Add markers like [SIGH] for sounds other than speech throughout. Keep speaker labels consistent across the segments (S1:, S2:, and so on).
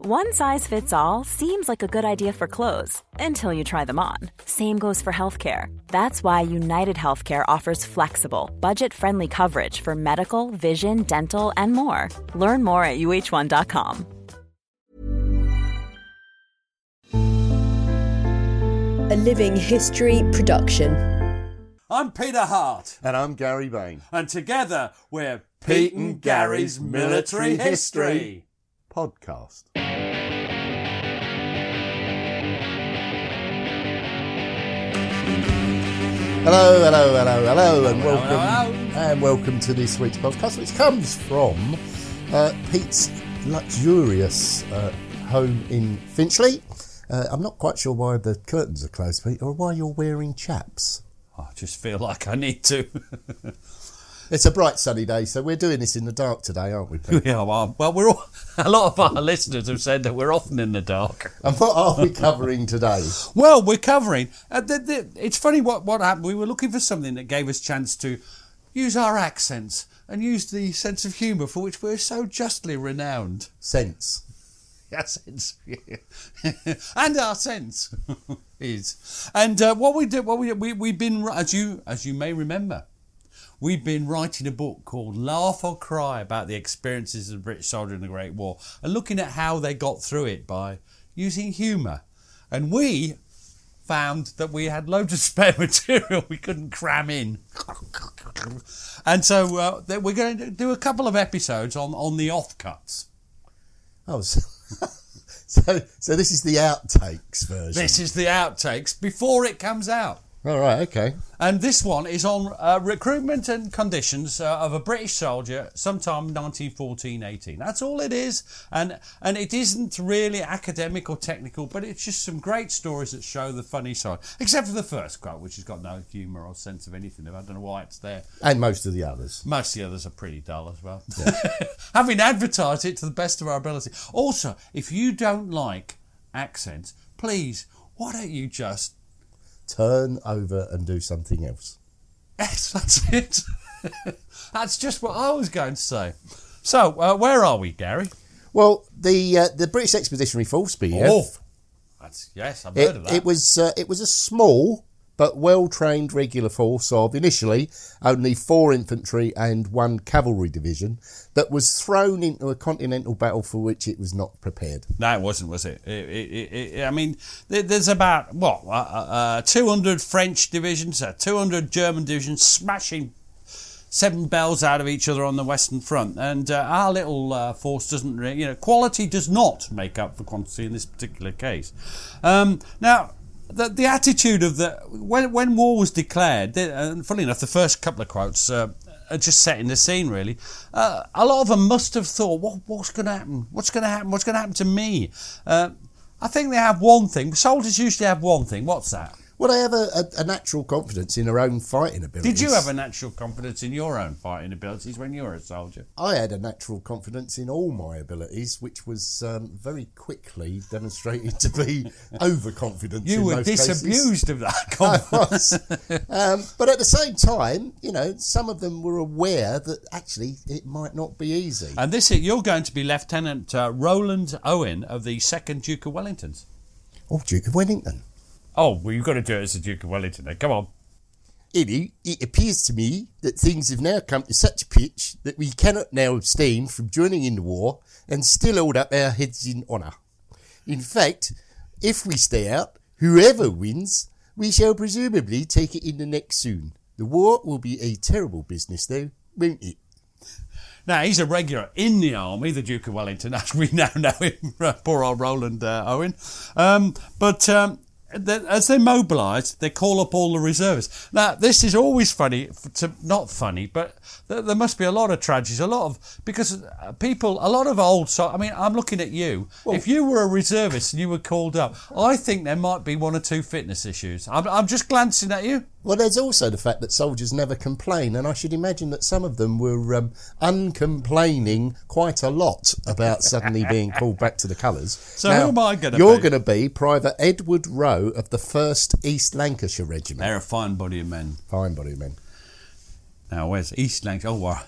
S1: One size fits all seems like a good idea for clothes until you try them on. Same goes for healthcare. That's why United Healthcare offers flexible, budget friendly coverage for medical, vision, dental, and more. Learn more at uh1.com.
S2: A Living History production.
S3: I'm Peter Hart,
S4: And I'm Gary Bain.
S3: and together we're Pete and Gary's Military History.
S4: Podcast. Hello, hello, hello, hello, and
S3: Hello,
S4: welcome,
S3: hello,
S4: and welcome to this week's podcast, which comes from uh, Pete's luxurious uh, home in Finchley. Uh, I'm not quite sure why the curtains are closed, Pete, or why you're wearing chaps.
S3: I just feel like I need to. [LAUGHS]
S4: It's a bright sunny day, so we're doing this in the dark today, aren't we, Pete?
S3: yeah, well, well, we're all, [LAUGHS] a lot of our listeners have said that we're often in the dark.
S4: and what are we covering today? [LAUGHS]
S3: Well, we're covering. Uh, the, the, it's funny what what happened. We were looking for something that gave us chance to use our accents and use the sense of humour for which we're so justly renowned.
S4: Sense. [LAUGHS]
S3: Our sense, and our sense is, and uh, what we did, what we we we've been as you as you may remember, we've been writing a book called Laugh or Cry about the experiences of the British soldier in the Great War and looking at how they got through it by using humour, and we found that we had loads of [LAUGHS] spare material we couldn't cram in. And so uh, we're going to do a couple of episodes on, on the offcuts.
S4: Oh, so, [LAUGHS] so, so this is the outtakes version.
S3: This is the outtakes before it comes out.
S4: All right, okay.
S3: And this one is on uh, recruitment and conditions uh, of a British soldier sometime 1914-18. That's all it is. And and it isn't really academic or technical, but it's just some great stories that show the funny side. Except for the first quote, which has got no humour or sense of anything. I don't know why it's there.
S4: And most of the others.
S3: Most of the others are pretty dull as well. [LAUGHS] Having advertised it to the best of our ability. Also, if you don't like accents, please, why don't you just
S4: Turn over and do something else.
S3: Yes, [LAUGHS] that's it. [LAUGHS] that's just what I was going to say. So, uh, where are we, Gary?
S4: Well, the uh, the British Expeditionary Force BF.
S3: Oh, that's yes, I've heard
S4: it,
S3: of that.
S4: it was uh, it was a small but well trained regular force of initially only four infantry and one cavalry division that was thrown into a continental battle for which it was not prepared.
S3: no, it wasn't, was it? It- it- it- I mean, there's about what uh, uh, 200 French divisions, uh, 200 German divisions, smashing seven bells out of each other on the Western Front, and uh, our little uh, force doesn't, re- you know, quality does not make up for quantity in this particular case. Um, now, the, the attitude of the when when war was declared, and funnily enough, the first couple of quotes. Uh, are just setting the scene, really. Uh, a lot of them must have thought, what, what's going to happen? What's going to happen? What's going to happen to me? Uh, I think they have one thing. Soldiers usually have one thing. What's that?
S4: Well, they have a, a, a natural confidence in their own fighting abilities.
S3: Did you have a natural confidence in your own fighting abilities when you were a soldier?
S4: I had a natural confidence in all my abilities, which was um, very quickly demonstrated to be [LAUGHS] overconfidence.
S3: You
S4: in
S3: were
S4: most cases.
S3: disabused of that [LAUGHS]
S4: I
S3: confidence. [LAUGHS]
S4: um, but at the same time, you know, some of them were aware that actually it might not be easy.
S3: and this, is you're going to be Lieutenant uh, Roland Owen of the Second Duke of Wellington's.
S4: oh, Duke of Wellington.
S3: Oh, well, you've got to do it as the Duke of Wellington. Then. Come on.
S4: Eddie, it appears to me that things have now come to such a pitch that we cannot now abstain from joining in the war and still hold up our heads in honour. In fact, if we stay out, whoever wins, we shall presumably take it in the neck soon. The war will be a terrible business, though, won't it?
S3: Now, he's a regular in the army, the Duke of Wellington, as we now know him, [LAUGHS] poor old Roland uh, Owen. Um, but um, as they mobilise, they call up all the reservists. Now, this is always funny, to, not funny, but th- there must be a lot of tragedies, a lot of because uh, people, a lot of old. So, I mean, I'm looking at you. if you were a reservist and you were called up, I think there might be one or two fitness issues. I'm, I'm just glancing at you.
S4: Well, there's also the fact that soldiers never complain, and I should imagine that some of them were um, uncomplaining quite a lot about suddenly being [LAUGHS] called back to the colours.
S3: So who am I gonna be?
S4: You're going to be Private Edward Rowe of the 1st East Lancashire Regiment.
S3: They're a fine body of men.
S4: Fine body, of men.
S3: Now, where's East Lancashire? Oh, wow.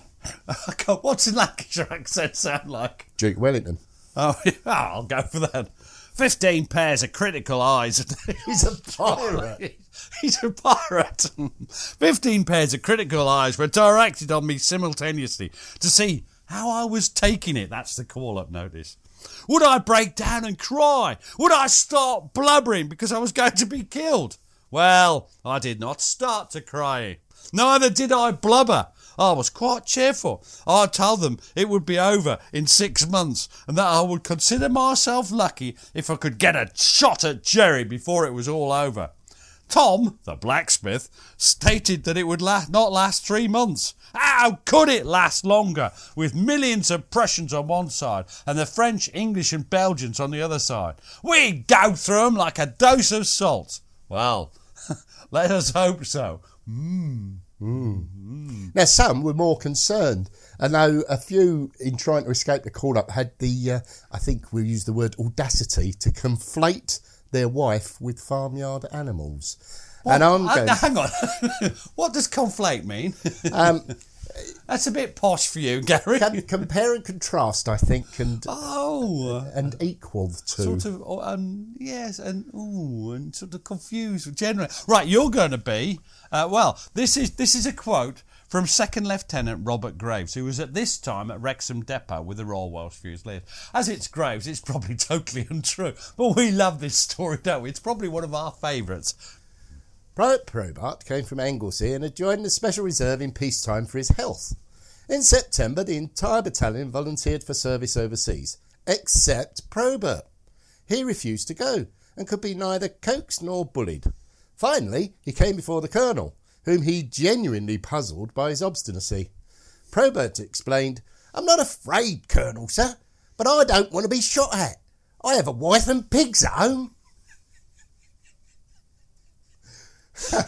S3: [LAUGHS] What's the Lancashire accent sound like?
S4: Duke Wellington.
S3: Oh, [LAUGHS] yeah, I'll go for that. 15 pairs of critical eyes. [LAUGHS]
S4: He's a pirate.
S3: He's a pirate. 15 pairs of critical eyes were directed on me simultaneously to see how I was taking it. That's the call up notice. Would I break down and cry? Would I start blubbering because I was going to be killed? Well, I did not start to cry. Neither did I blubber. I was quite cheerful. I told them it would be over in six months and that I would consider myself lucky if I could get a shot at Jerry before it was all over. Tom, the blacksmith, stated that it would la- not last three months. How could it last longer, with millions of Prussians on one side and the French, English, and Belgians on the other side? We'd go through 'em like a dose of salt. Well, [LAUGHS] let us hope so.
S4: Now, some were more concerned. I know a few, in trying to escape the call up, had the, uh, I think we'll use the word audacity, to conflate their wife with farmyard animals. And I'm
S3: Uh,
S4: going.
S3: now, hang on. [LAUGHS] what does conflate mean?
S4: Um, [LAUGHS]
S3: That's a bit posh for you, Gary.
S4: com- compare and contrast, I think, and
S3: oh.
S4: and equal to.
S3: sort of oh, um, yes and ooh and sort of confused generally right you're going to be uh, well this is this is a quote from second lieutenant robert graves who was at this time at wrexham depot with the royal welsh fusiliers as it's graves it's probably [LAUGHS] totally untrue but we love this story don't we it's probably one of our favourites
S4: Private Probert came from Anglesey and had joined the Special Reserve in peacetime for his health. In September, the entire battalion volunteered for service overseas, except Probert. He refused to go and could be neither coaxed nor bullied. Finally, he came before the colonel, whom he genuinely puzzled by his obstinacy. Probert explained, I'm not afraid, Colonel, sir, but I don't want to be shot at. I have a wife and pigs at home. [LAUGHS]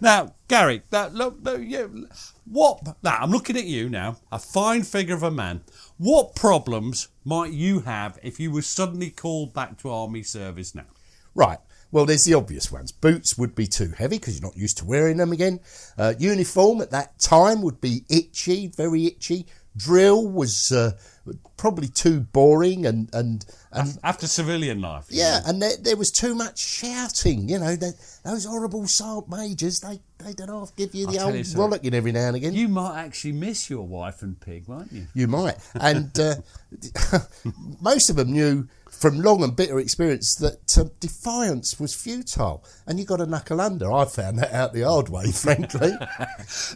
S3: Now, Gary, that look, you, what? Now, I'm looking at you now, a fine figure of a man. What problems might you have if you were suddenly called back to army service now?
S4: Right. Well, there's the obvious ones. Boots would be too heavy because you're not used to wearing them again. Uh, uniform at that time would be itchy, very itchy. Drill was uh, probably too boring and and and
S3: After civilian life,
S4: yeah,
S3: know.
S4: and there, there was too much shouting. You know, the, those horrible sergeant majors. They they don't half give you
S3: I'll
S4: the old
S3: you
S4: rollicking every now and again.
S3: You might actually miss your wife and pig, won't you?
S4: You might. And uh, [LAUGHS] most of them knew from long and bitter experience that uh, defiance was futile. And you got to knuckle under. I found that out the hard way, [LAUGHS] frankly. [LAUGHS]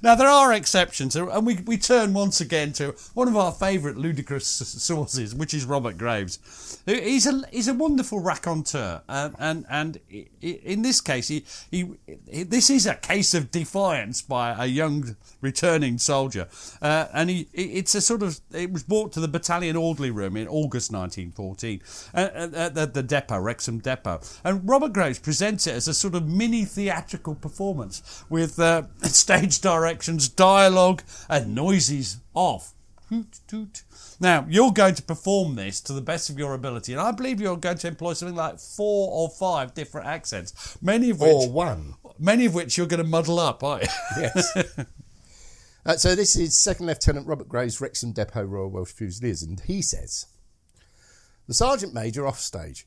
S3: Now, there are exceptions, and we, we turn once again to one of our favourite ludicrous sources, which is Robert Graves. He's a, he's a wonderful raconteur, and, and, and i- in this case, he, he, this is a case of defiance by a young returning soldier. Uh, and he, it- it's a sort of, it was brought to the battalion orderly room in August 1914 uh, at, at, at the depot, Wrexham depot. And Robert Graves presents it as a sort of mini theatrical performance with uh, [LAUGHS] stage directions, dialogue, and noises off. Hoot, toot. Now, you're going to perform this to the best of your ability, and I believe you're going to employ something like four or five different accents, many of which,
S4: or one.
S3: many of which you're going to muddle up, aren't you? [LAUGHS]
S4: Yes. Uh, so this is Second Lieutenant Robert Graves, Wrexham Depot Royal Welsh Fusiliers, and he says, The Sergeant Major off stage.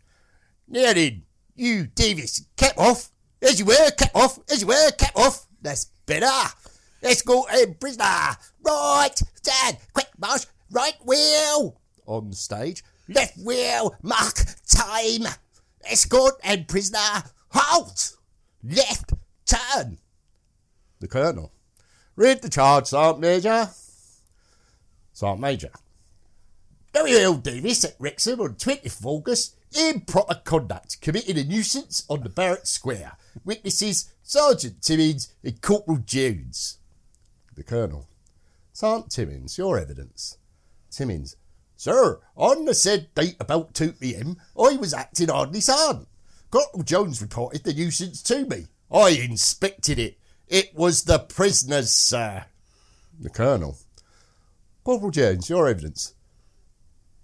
S4: Now then, you Davis, cap off. As you were, cap off. As you were, cap off. That's better. Let's go in, prisoner. Right, stand, quick march, right wheel. On stage, left wheel, mark, time. Escort and prisoner, halt. Left, turn. The Colonel. Read the charge, Sergeant Major. Sergeant Major. W.L. Davis at Wrexham on 20th August. Improper conduct, committing a nuisance on the Barrack Square. Witnesses Sergeant Timmins and Corporal Jones. The Colonel. Sergeant Timmins, your evidence. Timmins. Sir, on the said date about 2 p.m., I was acting orderly sergeant. Corporal Jones reported the nuisance to me. I inspected it. It was the prisoner's, sir. The Colonel. Corporal Jones, your evidence.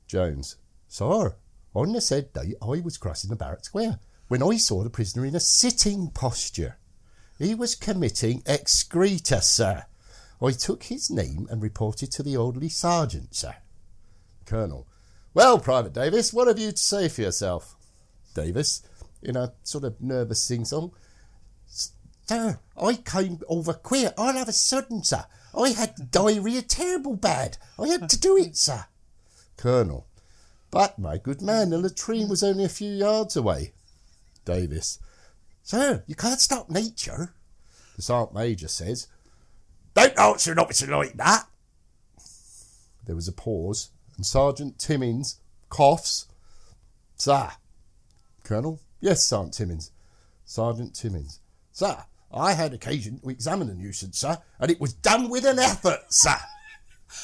S4: Jones. Sir, on the said day I was crossing the barrack square when I saw the prisoner in a sitting posture. He was committing excreta, sir. I took his name and reported to the orderly sergeant, sir. Colonel. Well, Private Davis, what have you to say for yourself? Davis, in a sort of nervous sing song. Sir, I came over queer. I'll have a sudden, sir. I had diarrhea terrible bad. I had to do it, sir. Colonel. But, my good man, the latrine was only a few yards away. Davis. Sir, you can't stop nature. The Sergeant Major says, Don't answer an officer like that. There was a pause, and Sergeant Timmins coughs. Sir. Colonel. Yes, Sergeant Timmins. Sergeant Timmins. Sir, I had occasion to examine the nuisance, sir, and it was done with an effort, sir.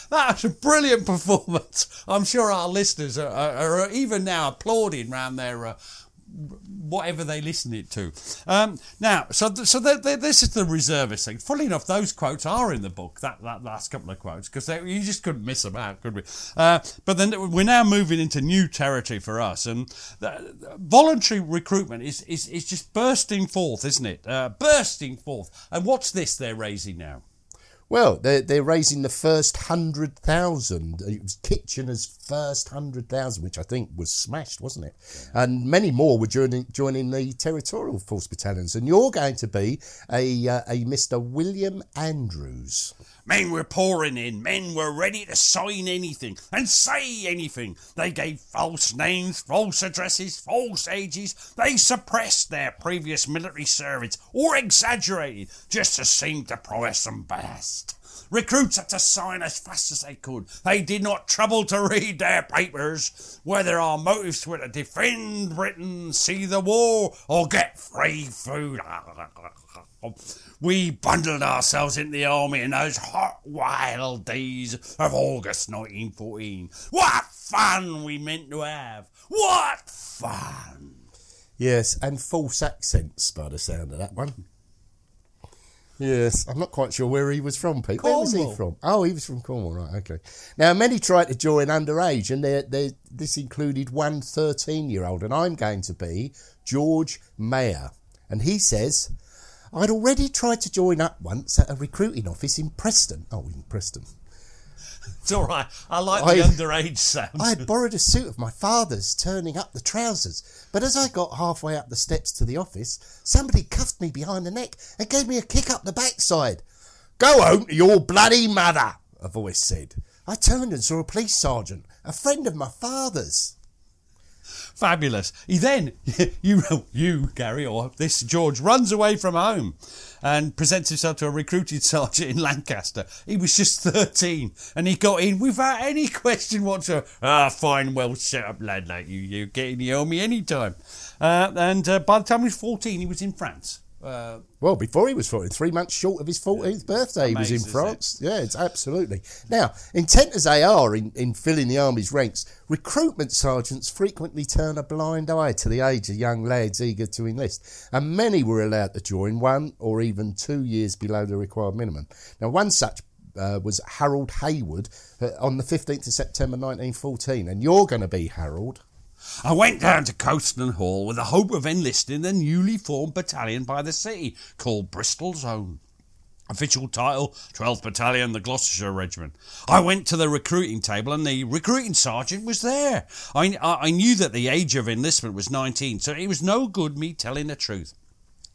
S3: That was a brilliant [LAUGHS] performance. I'm sure our listeners are, are, are even now applauding round their uh, whatever they listen it to. Um, now, so th- so th- th- this is the reservist thing. Funnily enough, those quotes are in the book. That that last couple of quotes because you just couldn't miss them out, could we? Uh, but then we're now moving into new territory for us, and the, the voluntary recruitment is, is is just bursting forth, isn't it? Uh, bursting forth. And what's this they're raising now?
S4: Well, they're, they're raising the first hundred thousand. It was Kitchener's first hundred thousand, which I think was smashed, wasn't it? Yeah. And many more were joining joining the territorial force battalions. And you're going to be a uh, a Mr. William Andrews.
S3: Men were pouring in. Men were ready to sign anything and say anything. They gave false names, false addresses, false ages. They suppressed their previous military service or exaggerated just to seem to promise some best. Recruits had to sign as fast as they could. They did not trouble to read their papers, whether our motives were to defend Britain, see the war, or get free food. [LAUGHS] We bundled ourselves into the army in those hot, wild days of August 1914. What fun we meant to have! What fun!
S4: Yes, and false accents by the sound of that one. Yes, I'm not quite sure where he was from, Pete. Where was he from? Oh, he was from Cornwall, right, okay. Now, many tried to join underage, and they're, they're, this included one 13 year old, and I'm going to be George Mayer. And he says, I'd already tried to join up once at a recruiting office in Preston. Oh, in Preston.
S3: It's all right. I like the underage sound.
S4: I had borrowed a suit of my father's, turning up the trousers. But as I got halfway up the steps to the office, somebody cuffed me behind the neck and gave me a kick up the backside. Go home to your bloody mother, a voice said. I turned and saw a police sergeant, a friend of my father's.
S3: Fabulous. He then, [LAUGHS] you, you, Gary, or this George, runs away from home and presents himself to a recruited [LAUGHS] sergeant in Lancaster. He was just 13 and he got in without any question whatsoever. Ah, fine, well set up lad like you. You get in the army anytime. Uh, and uh, by the time he was 14, he was in France.
S4: Uh, well, before he was 14, three months short of his 14th birthday, he was in France. It? Yeah, it's absolutely. Now, intent as they are in, in filling the army's ranks, recruitment sergeants frequently turn a blind eye to the age of young lads eager to enlist, and many were allowed to join one or even two years below the required minimum. Now, one such uh, was Harold Hayward uh, on the 15th of September 1914, and you're going to be Harold.
S3: I went down to Colston Hall with the hope of enlisting the newly formed battalion by the city called Bristol's Own. Official title 12th Battalion, the Gloucestershire Regiment. I went to the recruiting table and the recruiting sergeant was there. I, I, I knew that the age of enlistment was 19, so it was no good me telling the truth.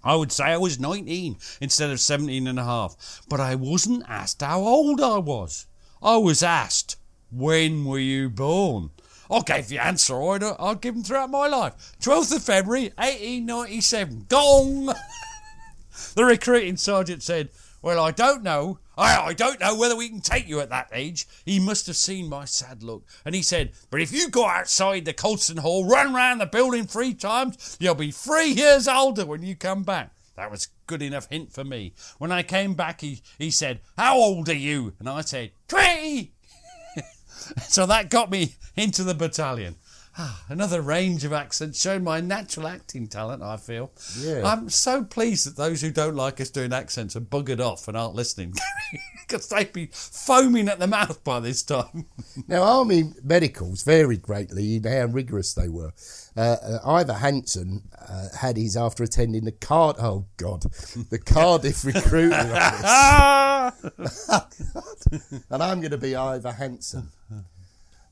S3: I would say I was 19 instead of 17 and a half, but I wasn't asked how old I was. I was asked, when were you born? I gave the answer I'd, I'd throughout my life. 12th of February, 1897. Gong! [LAUGHS] the recruiting sergeant said, Well, I don't know. I, I don't know whether we can take you at that age. He must have seen my sad look. And he said, But if you go outside the Colston Hall, run round the building three times, you'll be three years older when you come back. That was good enough hint for me. When I came back, he, he said, How old are you? And I said, Twenty. So that got me into the battalion. Ah, Another range of accents showing my natural acting talent, I feel.
S4: Yeah.
S3: I'm so pleased that those who don't like us doing accents are buggered off and aren't listening. [LAUGHS] Because they'd be foaming at the mouth by this time. [LAUGHS]
S4: Now, army medicals varied greatly in how rigorous they were. Uh, uh, Ivor Hanson uh, had his after attending the Card. Oh God, the [LAUGHS] Cardiff recruiting office,
S3: Ah!
S4: and I'm going to be Ivor Hanson.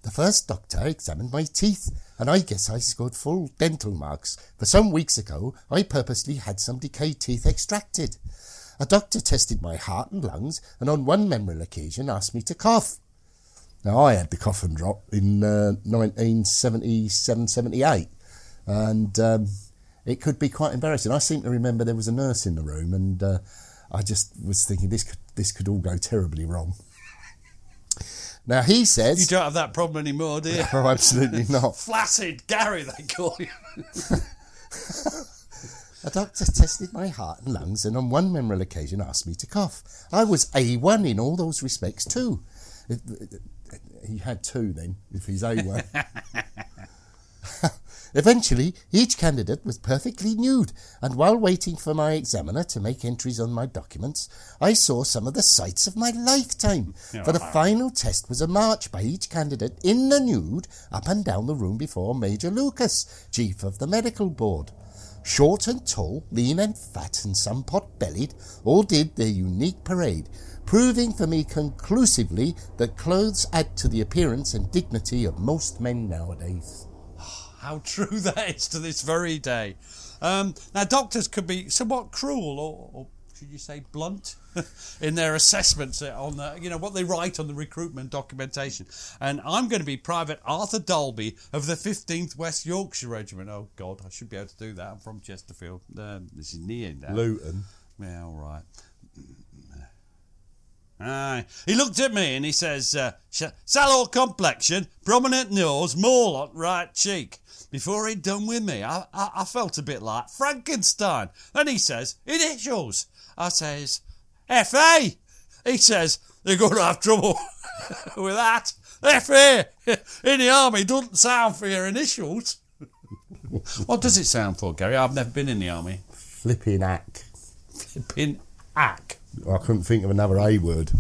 S4: The first doctor examined my teeth, and I guess I scored full dental marks. For some weeks ago, I purposely had some decayed teeth extracted. A doctor tested my heart and lungs, and on one memorable occasion asked me to cough. Now, I had the cough and drop in uh, 1977 78, and um, it could be quite embarrassing. I seem to remember there was a nurse in the room, and uh, I just was thinking this could, this could all go terribly wrong. Now, he says You
S3: don't have that problem anymore, do you? [LAUGHS]
S4: Oh, absolutely [LAUGHS] not.
S3: Flaccid Gary, they call you. [LAUGHS]
S4: A doctor tested my heart and lungs and on one memorable occasion asked me to cough. I was A1 in all those respects too. He had two then, if he's A1. Eventually, each candidate was perfectly nude, and while waiting for my examiner to make entries on my documents, I saw some of the sights of my lifetime. [LAUGHS] For the final test was a march by each candidate in the nude up and down the room before Major Lucas, chief of the medical board. Short and tall, lean and fat, and some pot bellied, all did their unique parade, proving for me conclusively that clothes add to the appearance and dignity of most men nowadays.
S3: How [LAUGHS] true that is to this very day. Um, now, doctors could be somewhat cruel, or, or should you say blunt, [LAUGHS] in their assessments on the, you know what they write on the recruitment documentation. And I'm going to be Private Arthur Dolby of the 15th West Yorkshire Regiment. Oh God, I should be able to do that. I'm from Chesterfield. Uh, this is near now.
S4: Luton.
S3: Yeah, all right. Aye. He looked at me and he says, uh, "Sh- sallow complexion, prominent nose, mole on right cheek. Before he'd done with me, I, I, I felt a bit like Frankenstein. Then he says, initials. I says, F.A. He says, you're going to have trouble [LAUGHS] with that. F.A. in the army doesn't sound for your initials. [LAUGHS] what does it sound for, Gary? I've never been in the army.
S4: Flipping ack.
S3: Flipping ack.
S4: I couldn't think of another A word.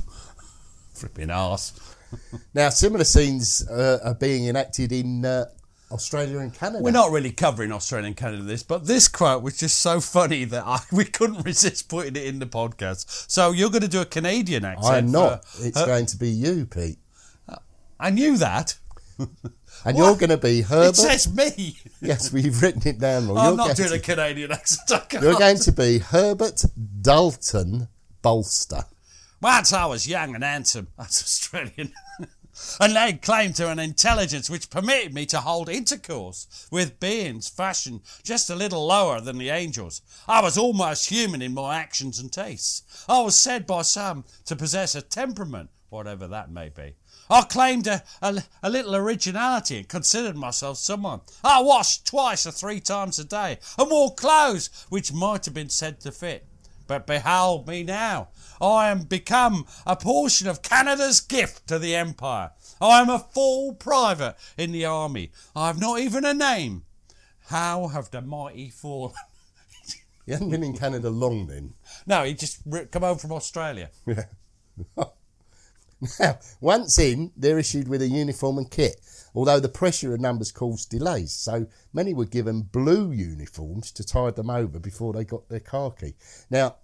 S4: [LAUGHS]
S3: Flipping arse. [LAUGHS]
S4: Now, similar scenes uh, are being enacted in uh, Australia and Canada.
S3: We're not really covering Australia and Canada this, but this quote was just so funny that I, [LAUGHS] we couldn't resist putting it in the podcast. So you're going to do a Canadian accent.
S4: I'm not.
S3: for-
S4: It's
S3: uh,
S4: going to be you, Pete.
S3: I knew that.
S4: And you're going to be Herbert.
S3: It says me.
S4: yes, we've written it down.
S3: I'm not doing
S4: to-
S3: a Canadian accent.
S4: You're going to be Herbert Dalton Bolster.
S3: Once I was young and handsome, [LAUGHS] that's Australian, [LAUGHS] and laid claim to an intelligence which permitted me to hold intercourse with beings fashioned just a little lower than the angels. I was almost human in my actions and tastes. I was said by some to possess a temperament, whatever that may be. I claimed a, a, a little originality and considered myself someone. I washed twice or three times a day and wore clothes which might have been said to fit. But behold me now. I am become a portion of Canada's gift to the Empire. I am a full private in the army. I have not even a name. How have the mighty fallen? [LAUGHS]
S4: he haven't been in Canada long then.
S3: no, he just come home from Australia. [LAUGHS]
S4: Now, once in, they're issued with a uniform and kit, although the pressure of numbers caused delays, so many were given blue uniforms to tide them over before they got their khaki. Now,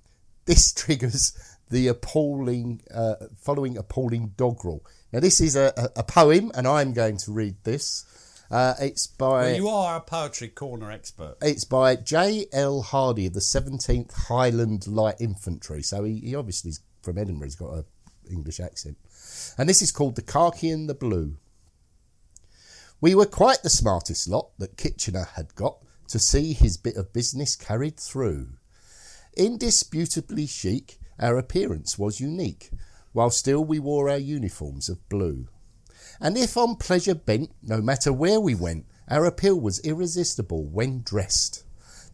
S4: this [LAUGHS] triggers the appalling, uh, following appalling doggerel. Now, this is a, a, a poem, and I'm going to read this. Uh, it's by
S3: Well, you are a poetry corner expert.
S4: it's by J. L. Hardy of the 17th Highland Light Infantry. So he, he obviously is from Edinburgh. He's got a English accent. And this is called The Khaki and the Blue. We were quite the smartest lot that Kitchener had got to see his bit of business carried through. Indisputably chic, our appearance was unique, while still we wore our uniforms of blue. And if on pleasure bent, no matter where we went, our appeal was irresistible when dressed.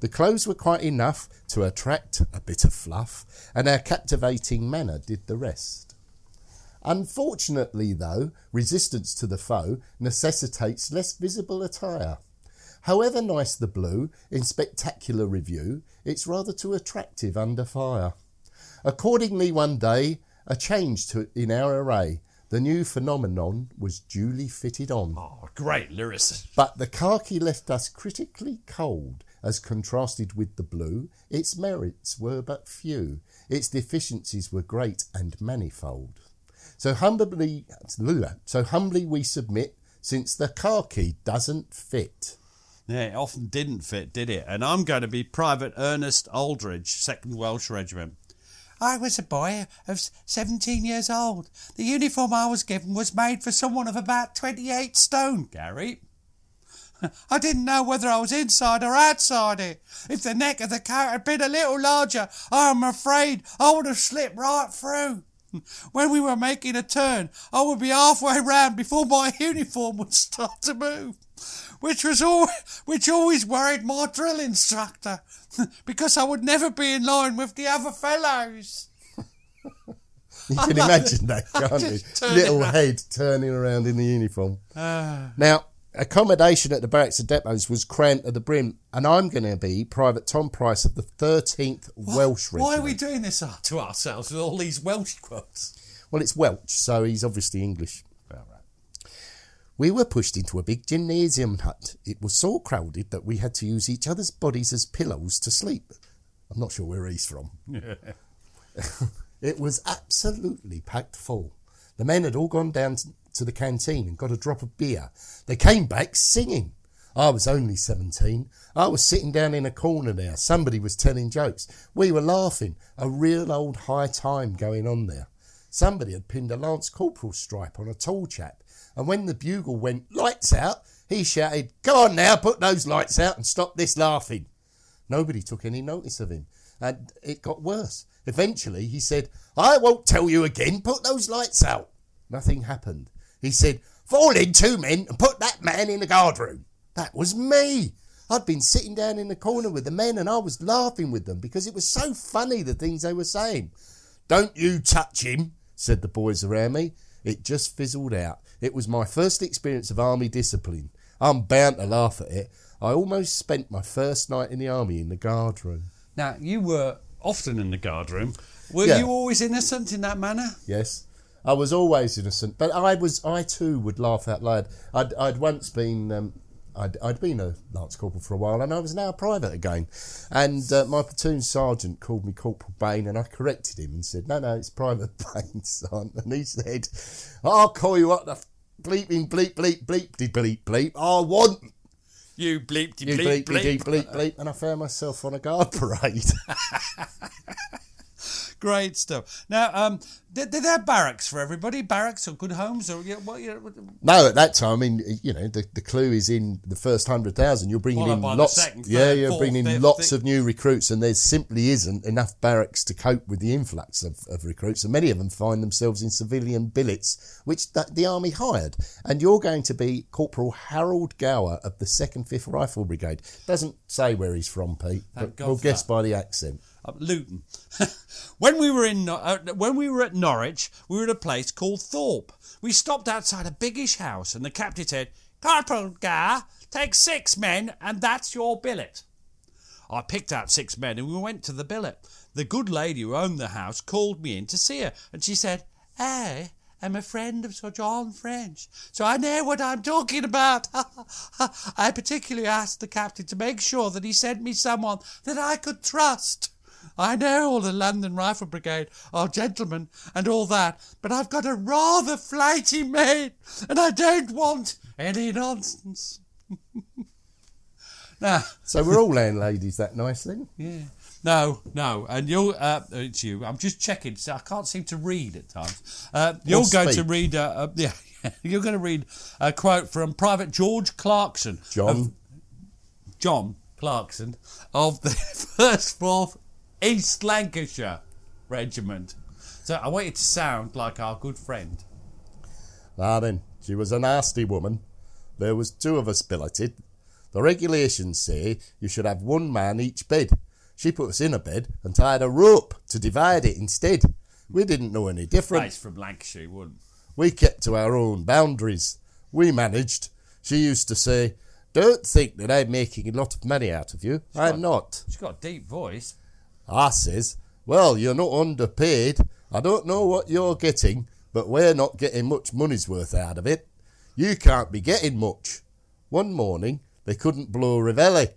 S4: The clothes were quite enough to attract a bit of fluff, and our captivating manner did the rest. Unfortunately, though, resistance to the foe necessitates less visible attire. However nice the blue, in spectacular review, it's rather too attractive under fire. Accordingly, one day, a change to in our array, the new phenomenon was duly fitted on.
S3: Oh, great lyricist.
S4: But the khaki left us critically cold, as contrasted with the blue. Its merits were but few, its deficiencies were great and manifold. So humbly, so humbly we submit, since the khaki doesn't fit.
S3: Yeah, it often didn't fit, did it? And I'm going to be Private Ernest Aldridge, 2nd Welsh Regiment. I was a boy of 17 years old. The uniform I was given was made for someone of about 28 stone, Gary. [LAUGHS] I didn't know whether I was inside or outside it. If the neck of the coat had been a little larger, I'm afraid I would have slipped right through. [LAUGHS] When we were making a turn, I would be halfway round before my [LAUGHS] uniform would start to move, which was all, which always worried my drill instructor, [LAUGHS] because I would never be in line with the other fellows.
S4: You can imagine that, can't you? Little head turning around in the uniform. Ah. now, accommodation at the barracks and depots was cramped to the brim, and I'm going to be Private Tom Price of the 13th Welsh Regiment.
S3: Why are we doing this to ourselves with all these Welsh quotes?
S4: Well, it's Welsh, so he's obviously English. We were pushed into a big gymnasium hut. It was so crowded that we had to use each other's bodies as pillows to sleep. I'm not sure where he's from. [LAUGHS] [LAUGHS] it was absolutely packed full. The men had all gone down t- to the canteen and got a drop of beer. They came back singing. I was only 17. I was sitting down in a corner there. Somebody was telling jokes. We were laughing. A real old high time going on there. Somebody had pinned a Lance Corporal stripe on a tall chap, and when the bugle went lights out, he shouted, Come on now, put those lights out and stop this laughing. Nobody took any notice of him, and it got worse. Eventually, he said, I won't tell you again, put those lights out. Nothing happened. He said, Fall in, two men, and put that man in the guardroom. That was me. I'd been sitting down in the corner with the men, and I was laughing with them because it was so funny the things they were saying. Don't you touch him, said the boys around me. It just fizzled out. It was my first experience of army discipline. I'm bound to laugh at it. I almost spent my first night in the army in the guardroom.
S3: Now, you were often in the guardroom. Were
S4: Yeah.
S3: you always innocent in that manner?
S4: Yes, I was always innocent, but I was. I too would laugh out loud. I'd, I'd once been. Um, I'd, I'd been a lance corporal for a while, and I was now a private again. And uh, my platoon sergeant called me Corporal Bain, and I corrected him and said, "No, no, it's Private [LAUGHS] Bain, son." And he said, "I'll call you what the bleeping bleep bleep bleep bleep bleep bleep I want."
S3: You bleeped,
S4: You bleep bleep bleep bleep bleep, and I found myself on a guard [LAUGHS] parade. [LAUGHS]
S3: Great stuff. Now, um, did, they have barracks for everybody? Barracks or good homes or yeah, what? You know,
S4: No, at that time, I mean, you know, the, the clue is in the first hundred thousand. You're bringing in lots,
S3: second,
S4: yeah,
S3: third,
S4: you're
S3: fourth,
S4: bringing
S3: fifth,
S4: lots of new recruits, and there simply isn't enough barracks to cope with the influx of, of recruits. And many of them find themselves in civilian billets, which the, the army hired. And you're going to be Corporal Harold Gower of the Second Fifth Rifle Brigade. Doesn't say where he's from, Pete,
S3: Thank
S4: but
S3: God
S4: we'll guess
S3: that.
S4: by the accent.
S3: uh, Luton. [LAUGHS] when we were in uh, when we were at Norwich, we were at a place called Thorpe. We stopped outside a biggish house, and the captain said, "Corporal Gar, take six men, and that's your billet." I picked out six men, and we went to the billet. The good lady who owned the house called me in to see her, and she said, "I am a friend of Sir John French, so I know what I'm talking about." [LAUGHS] I particularly asked the captain to make sure that he sent me someone that I could trust. I know all the London Rifle Brigade are gentlemen and all that, but I've got a rather flighty mate, and I don't want any nonsense. [LAUGHS] now,
S4: So we're all landladies that nice then.
S3: yeah. No, no, and you'll. Uh, it's you. I'm just checking. So I can't seem to read at times. Uh, you're going to read. Uh, uh, [LAUGHS] yeah, you're going to read a quote from Private George Clarkson.
S4: John.
S3: of- John Clarkson of the [LAUGHS] First Fourth East Lancashire. regiment. So I want you to sound like our good friend.
S4: Now then, she was a nasty woman. There was two of us billeted. The regulations say you should have one man each bed. She put us in a bed and tied a rope to divide it instead. We didn't know any different.
S3: Nice from Lancashire, wouldn't?
S4: We kept to our own boundaries. We managed. She used to say, Don't think that I'm making a lot of money out of you. I'm not.
S3: She's got a deep voice.
S4: I says, Well, you're not underpaid. I don't know what you're getting, but we're not getting much money's worth out of it. You can't be getting much. One morning, they couldn't blow Reveille.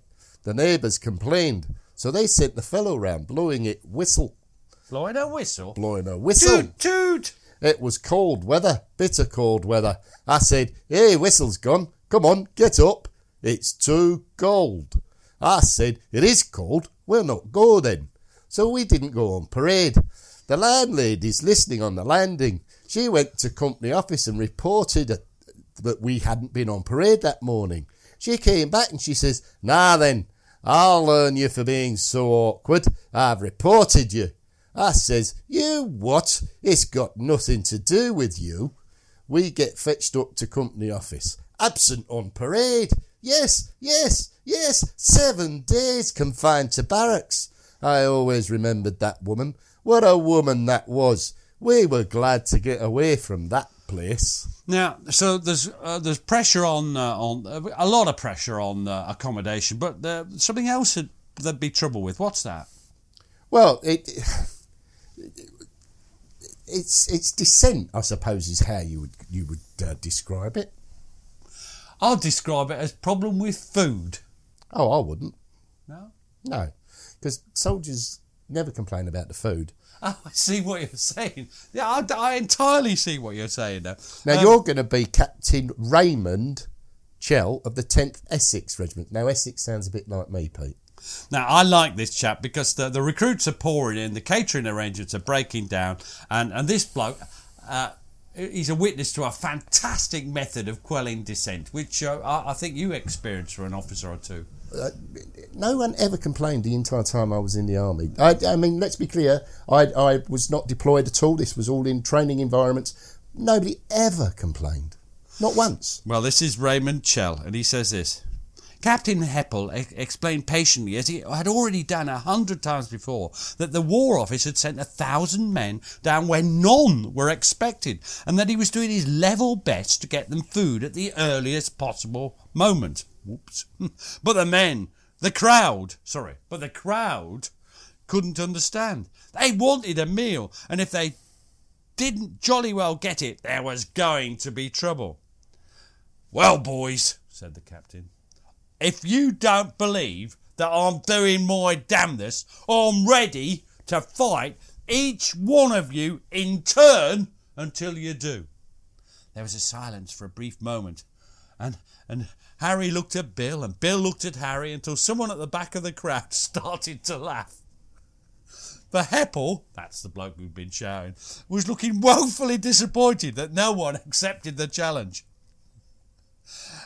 S4: The neighbours complained, so they sent the fellow round blowing it whistle.
S3: Blowing a whistle.
S4: Blowing a whistle.
S3: Toot, toot.
S4: It was cold weather, bitter cold weather. I said, Hey, whistle's gone. Come on, get up. It's too cold. I said, It is cold. We'll not go then. So we didn't go on parade. The landlady's listening on the landing. She went to company office and reported that we hadn't been on parade that morning. She came back and she says, Now then, I'll learn you for being so awkward. I've reported you. I says, You what? It's got nothing to do with you. We get fetched up to company office. Absent on parade. Yes, yes, yes. Seven days confined to barracks. I always remembered that woman. What a woman that was. We were glad to get away from that place.
S3: Now, so there's uh, there's pressure on uh, on uh, a lot of pressure on uh, accommodation, but uh, something else that there'd be trouble with. What's that?
S4: Well, it, it's it's dissent, I suppose, is how you would you would uh, describe it.
S3: I'll describe it as problem with food.
S4: Oh, I wouldn't.
S3: No.
S4: No, because soldiers never complain about the food. [LAUGHS]
S3: Oh, I see what you're saying. Yeah, I, I entirely see what you're saying now.
S4: Now
S3: Um,
S4: you're going to be Captain Raymond Chell of the 10th Essex Regiment. Now Essex sounds a bit like me, Pete.
S3: Now, I like this chap because the, the recruits are pouring in, the catering arrangements are breaking down, and, and this bloke, uh, he's a witness to a fantastic method of quelling dissent, which uh, I, I think you experienced for an officer or two.
S4: No one ever complained the entire time I was in the army. I, I mean, let's be clear. I, I was not deployed at all. This was all in training environments. Nobody ever complained. Not once.
S3: Well, this is Raymond Chell, and he says this. Captain Heppel e- explained patiently, as he had already done a hundred times before, that the War Office had sent a thousand men down where none were expected, and that he was doing his level best to get them food at the earliest possible moment. Whoops. [LAUGHS] but the men, the crowd, sorry, but the crowd couldn't understand. They wanted a meal, and if they didn't jolly well get it, there was going to be trouble. Well, boys, said the captain, if you don't believe that I'm doing my damnedest, I'm ready to fight each one of you in turn until you do. There was a silence for a brief moment, and, and Harry looked at Bill, and Bill looked at Harry until someone at the back of the crowd [LAUGHS] started to laugh. For Heppel, that's the bloke who'd been shouting, was looking woefully disappointed that no one [LAUGHS] accepted the challenge.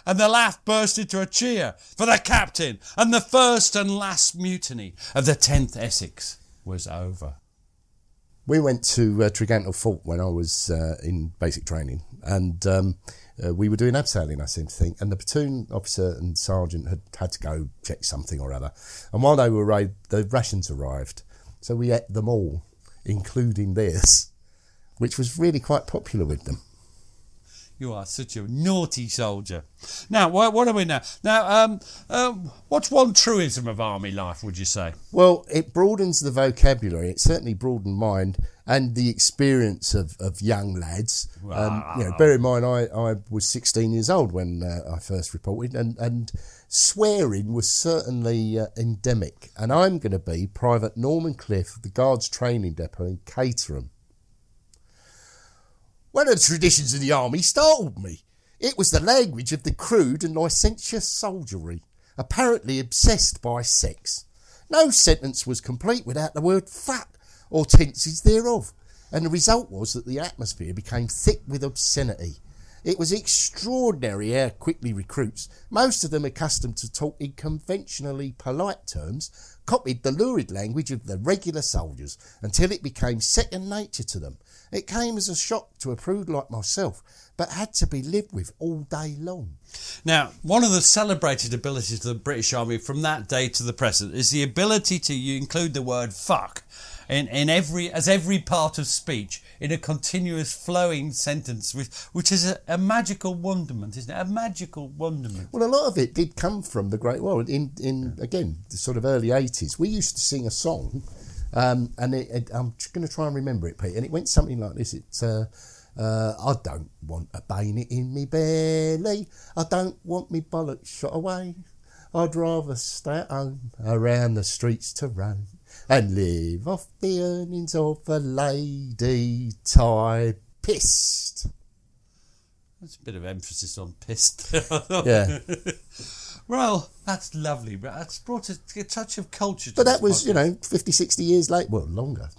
S3: And the laugh burst into a cheer for the captain, and the first and last mutiny of the 10th Essex was over.
S4: We went to uh, Fort when I was uh, in basic training, and um, uh, we were doing abseiling, I seem to think. And the platoon officer and sergeant had had to go check something or other. And while they were away, the rations arrived, so we ate them all, including this, which was really quite popular with them.
S3: You are such a naughty soldier. Now, what, what are we now? Now, um, um, what's one truism of army life, would you say?
S4: Well, it broadens the vocabulary. It certainly broadened mine and the experience of, of young lads. Um, you know, bear in mind, I, I was 16 years old when uh, I first reported, and, and swearing was certainly uh, endemic. And I'm going to be Private Norman Cliff of the Guards Training Depot in Caterham. One of the traditions of the army startled me. It was the language of the crude and licentious soldiery, apparently obsessed by sex. No sentence was complete without the word fuck or tenses thereof, and the result was that the atmosphere became thick with obscenity. It was extraordinary how quickly recruits, most of them accustomed to talk in conventionally polite terms, copied the lurid language of the regular soldiers until it became second nature to them. It came as a shock to a prude like myself, but had to be lived with all day long.
S3: Now, one of the celebrated abilities of the British Army from that day to the present is the ability to include the word fuck in, in every as every part of speech in a continuous flowing sentence, which, which is a, a magical wonderment, isn't it? A magical wonderment.
S4: Well, a lot of it did come from the Great War. In, in again, the sort of early 80s, we used to sing a song, um, and it, it, I'm just going to try and remember it, Pete, and it went something like this. It's. Uh, uh, I don't want a bayonet in me belly. I don't want me bollocks shot away. I'd rather stay at home around the streets to run and live off the earnings of a lady typist.
S3: That's a bit of emphasis on pissed. [LAUGHS]
S4: Yeah. [LAUGHS]
S3: well, that's lovely, but that's brought a, a touch of culture to
S4: But that was, you know, 50, 60 years late. Well, longer.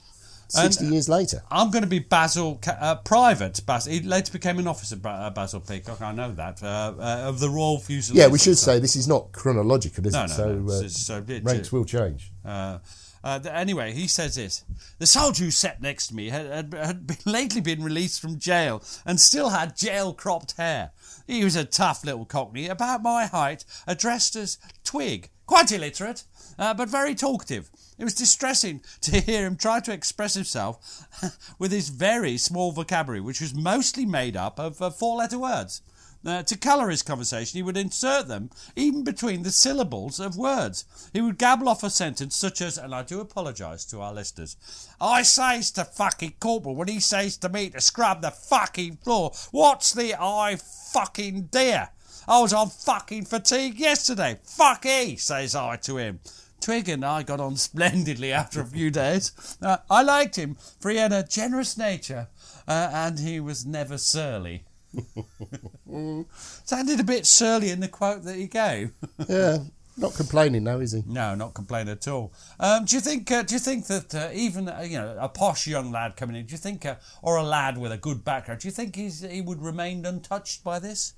S4: 60
S3: And-
S4: years later.
S3: I'm going to be Basil, uh, Private Basil. He later became an officer, uh, Basil Peacock. I know that uh, uh, of the Royal Fusiliers.
S4: Yeah, we should say this is not chronological, is
S3: No,
S4: it?
S3: no,
S4: so,
S3: no,
S4: uh,
S3: it's- so it-
S4: ranks will change.
S3: Uh, uh, anyway, he says this: the soldier who sat next to me had, had, had been, [LAUGHS] lately been released from jail and still had jail cropped hair. He was a tough little cockney, about my height, addressed as Twig, quite illiterate, uh, but very talkative. It was distressing [LAUGHS] to hear him try to express himself [LAUGHS] with his very small vocabulary, which was mostly made up of uh, four-letter words. Uh, to colour his conversation, he would insert them even between the syllables of words. He would gabble off a sentence such as, and I do apologise to our listeners, I says to fucking Corporal when he says to me to scrub the fucking floor, what's the I fucking dear? I was on fucking fatigue yesterday. Fuck says I to him. Twig and I got on splendidly after a few days. Uh, I liked him, for he had a generous nature uh, and he was never surly. [LAUGHS] Sounded a bit surly in the quote that he gave. [LAUGHS]
S4: Yeah, not complaining though, is he?
S3: no, not complaining at all. Um, do you think? Uh, do you think that uh, even uh, you know a posh young lad coming in, do you think, uh, or a lad with a good background, do you think he's, he would remain untouched by this?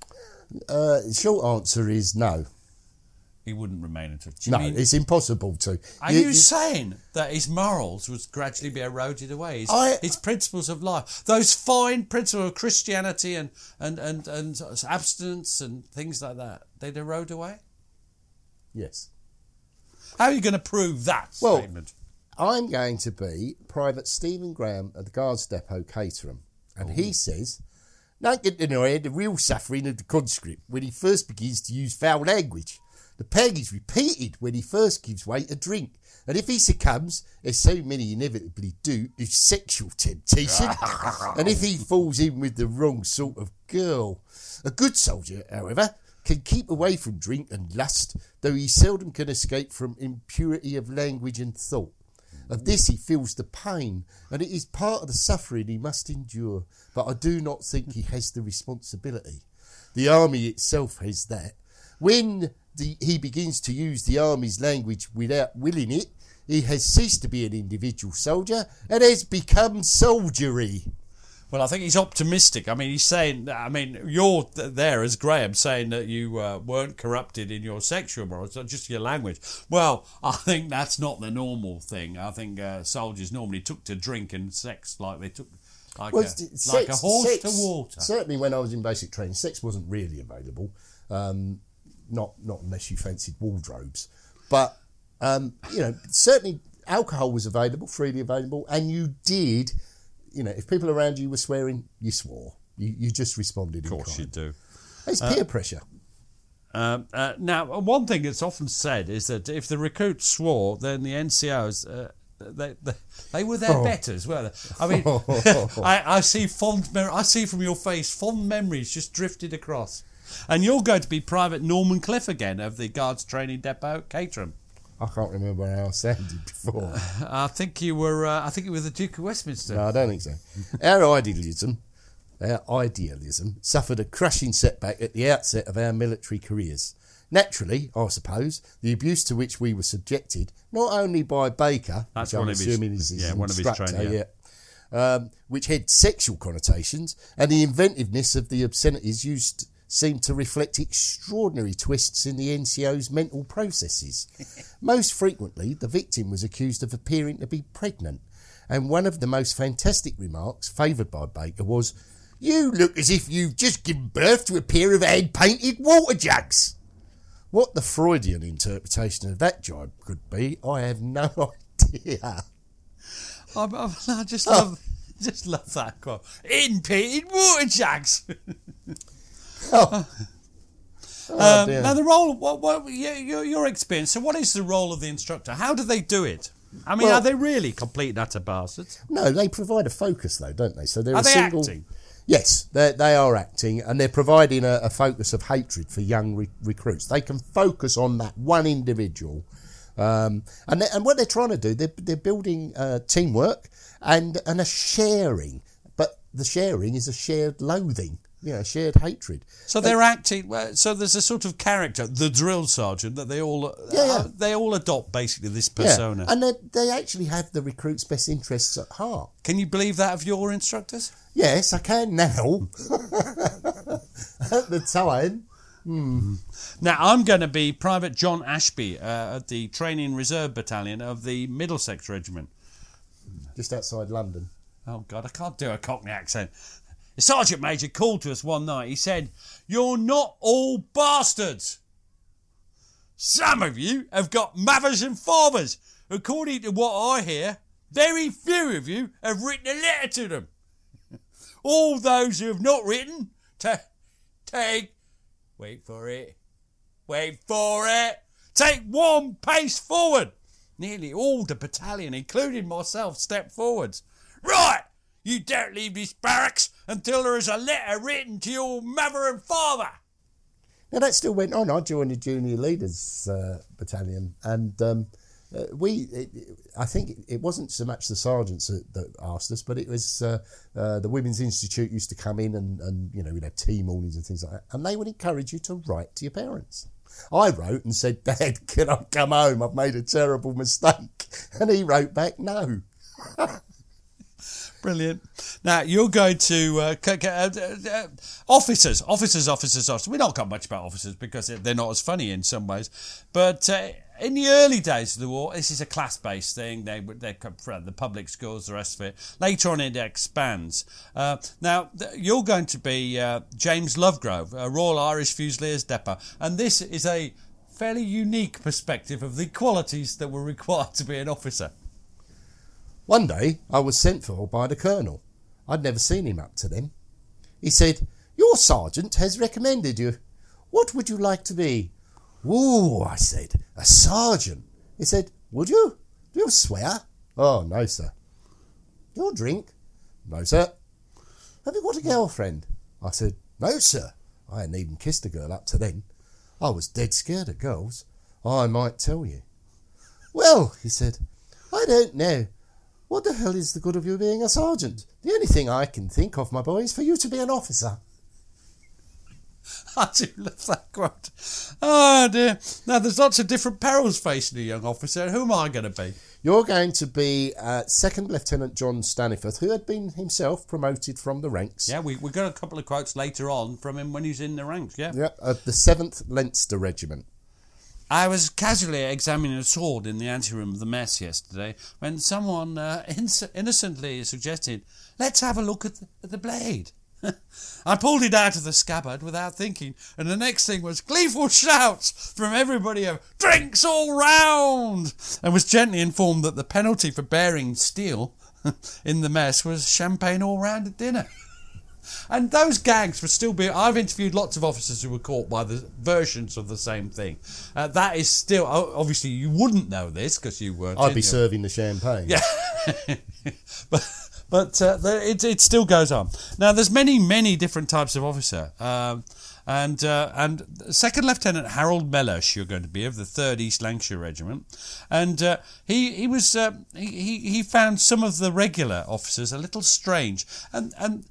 S4: Uh, short answer is no.
S3: He wouldn't remain. Do you
S4: No,
S3: mean-
S4: it's impossible to.
S3: Are you, saying that his morals would gradually be eroded away? His,
S4: I-
S3: his principles of life, those fine principles of Christianity and, and, and, and abstinence and things like that, they'd erode away?
S4: Yes.
S3: How are you going to prove that
S4: Well-
S3: statement?
S4: I'm going to be Private Stephen Graham at the Guards Depot, Caterham. And he says, don't get annoyed the real suffering of the conscript when he first begins to use foul language. The peg is repeated when he first gives way to drink. And if he succumbs, as so many inevitably do, to sexual temptation, [LAUGHS] and if he falls in with the wrong sort of girl. A good soldier, however, can keep away from drink and lust, though he seldom can escape from impurity of language and thought. Of this he feels the pain, and it is part of the suffering he must endure, but I do not think he has the responsibility. The army itself has that. When the, he begins to use the army's language without willing it, he has ceased to be an individual soldier and has become soldiery.
S3: Well, I think he's optimistic. I mean, he's saying, I mean, you're there as Graham saying that you uh, weren't corrupted in your sexual morals, not just your language. Well, I think that's not the normal thing. I think uh, soldiers normally took to drink and sex like they took, like,
S4: Well,
S3: a,
S4: it's-
S3: like a horse
S4: sex-
S3: to water.
S4: Certainly, when I was in basic training, sex wasn't really available. Um, not not unless you fancied wardrobes, but um, you know, certainly alcohol was available, freely available, and you did. You know, if people around you were swearing, you swore. You, you just responded.
S3: Of course you do.
S4: It's peer pressure.
S3: Um, uh, now, one thing that's often said is that if the recruits swore, then the NCOs. Uh, they, they, they were their betters, weren't they? I mean, [LAUGHS] I, I see fond, I see from your face fond memories just drifted across, and you're going to be Private Norman Cliff again of the Guards Training Depot, Caterham.
S4: I can't remember how I sounded before. [LAUGHS]
S3: I think you were, uh, I think you were the Duke of Westminster.
S4: No, I don't think so. Our idealism, our idealism, suffered a crushing setback at the outset of our military careers. Naturally, I suppose, the abuse to which we were subjected, not only by Baker,
S3: That's
S4: which I'm
S3: one of his-
S4: assuming is his
S3: yeah, one of his training, yeah.
S4: yeah, um, which had sexual connotations, and the inventiveness of the obscenities used seemed to reflect extraordinary twists in the NCO's mental processes. [LAUGHS] most frequently, the victim was accused of appearing to be pregnant, and one of the most fantastic remarks favoured by Baker was, You look as if you've just given birth to a pair of hand painted water jugs. What the Freudian interpretation of that jibe could be, I have no [LAUGHS] idea.
S3: I, I, I just oh. love, just love that quote. In painted water jugs. [LAUGHS] [LAUGHS]
S4: Oh,
S3: Um,
S4: dear.
S3: now the role, what, what, your, your, experience. So, what is the role of the instructor? How do they do it? I mean,
S4: Well-
S3: are they really complete utter bastards?
S4: No, they provide a focus though, don't they? So they're
S3: Are
S4: a
S3: they
S4: single.
S3: acting?
S4: Yes, they they are acting, and they're providing a, a focus of hatred for young re- recruits. They can focus on that one individual, um, and they, and what they're trying to do, they're they're building uh, teamwork and and a sharing, but the sharing is a shared loathing, know, shared hatred.
S3: So they're acting. So there's a sort of character, the drill sergeant, that they all,
S4: Yeah, yeah.
S3: uh, they all adopt basically this
S4: Yeah,
S3: persona.
S4: and they they actually have the recruits' best interests at heart.
S3: Can you believe that of your instructors?
S4: Yes, I can now. [LAUGHS] at the time,
S3: Now I'm going to be Private John Ashby uh, at the Training Reserve Battalion of the Middlesex Regiment.
S4: just outside London.
S3: Oh God, I can't do a Cockney accent. The sergeant major called to us one night. He said, "You're not all bastards. Some of you have got mothers and fathers. According to what I hear, very few of you have written a letter to them. [LAUGHS] All those who have not written, ta take, wait for it, wait for it, take one pace forward. Nearly all the battalion, including myself, stepped forwards. Right, you don't leave this barracks until there is a letter written to your mother and father.
S4: Now that still went on. I joined the junior leaders uh, battalion, and um, uh, we. It, I think it wasn't so much the sergeants that, that asked us, but it was uh, uh, the Women's Institute used to come in and, and you know we'd have tea mornings and things like that, and they would encourage you to write to your parents. I wrote and said, "Dad, can I come home? I've made a terrible mistake," [LAUGHS] and he wrote back, "No." [LAUGHS]
S3: Brilliant. Now you're going to uh, uh, uh, officers, officers, officers, officers. We don't got much about officers because they're not as funny in some ways. But uh, in the early days of the war, this is a class-based thing. They they from the public schools, the rest of it. Later on, it expands. Uh, now you're going to be uh, James Lovegrove, a Royal Irish Fusiliers Depot, and this is a fairly unique perspective of the qualities that were [LAUGHS] required to be an officer.
S4: One day I was sent for by the colonel. I'd never seen him up to then. He said, Your sergeant has recommended you. What would you like to be? Ooh, I said, a sergeant. He said, Would you? Do you swear? Oh, no, sir. Your drink? No, sir. Have you got a girlfriend? I said, No, sir. I hadn't even kissed a girl up to then. I was dead scared of girls. I might tell you. Well, he said, I don't know. What the hell is the good of you being a sergeant? The only thing I can think of, my boy, is for you to be an officer. [LAUGHS]
S3: I do love that quote. Oh dear. Now there's lots of different perils facing a young officer. Who am I going to be?
S4: You're going to be uh, Second Lieutenant John Staniforth, who had been himself promoted from the ranks.
S3: Yeah, we we got a couple of quotes later on from him when he's in the ranks. Yeah.
S4: Yeah, of the 7th Leinster Regiment.
S3: I was casually examining a sword in the anteroom of the mess yesterday when someone uh, [LAUGHS] innocently suggested, "Let's have a look at the, at the blade." [LAUGHS] I pulled it out of the scabbard without thinking, and the next thing was gleeful shouts from everybody of "Drinks all round!" and was gently informed that the penalty for bearing steel [LAUGHS] in the mess was champagne all round at dinner. And those gags would still be. I've interviewed lots of officers who were caught by the versions of the same thing. Uh, that is still. Obviously, you wouldn't know this because you weren't.
S4: I'd be
S3: it.
S4: serving the champagne.
S3: Yeah. [LAUGHS] but but uh, it, it still goes on. Now, there's many, many different types of officer. Um, and uh, and Second Lieutenant Harold Mellish, you're going to be of the Third East Lancashire Regiment, and uh, he he was uh, he he found some of the regular officers a little strange, and and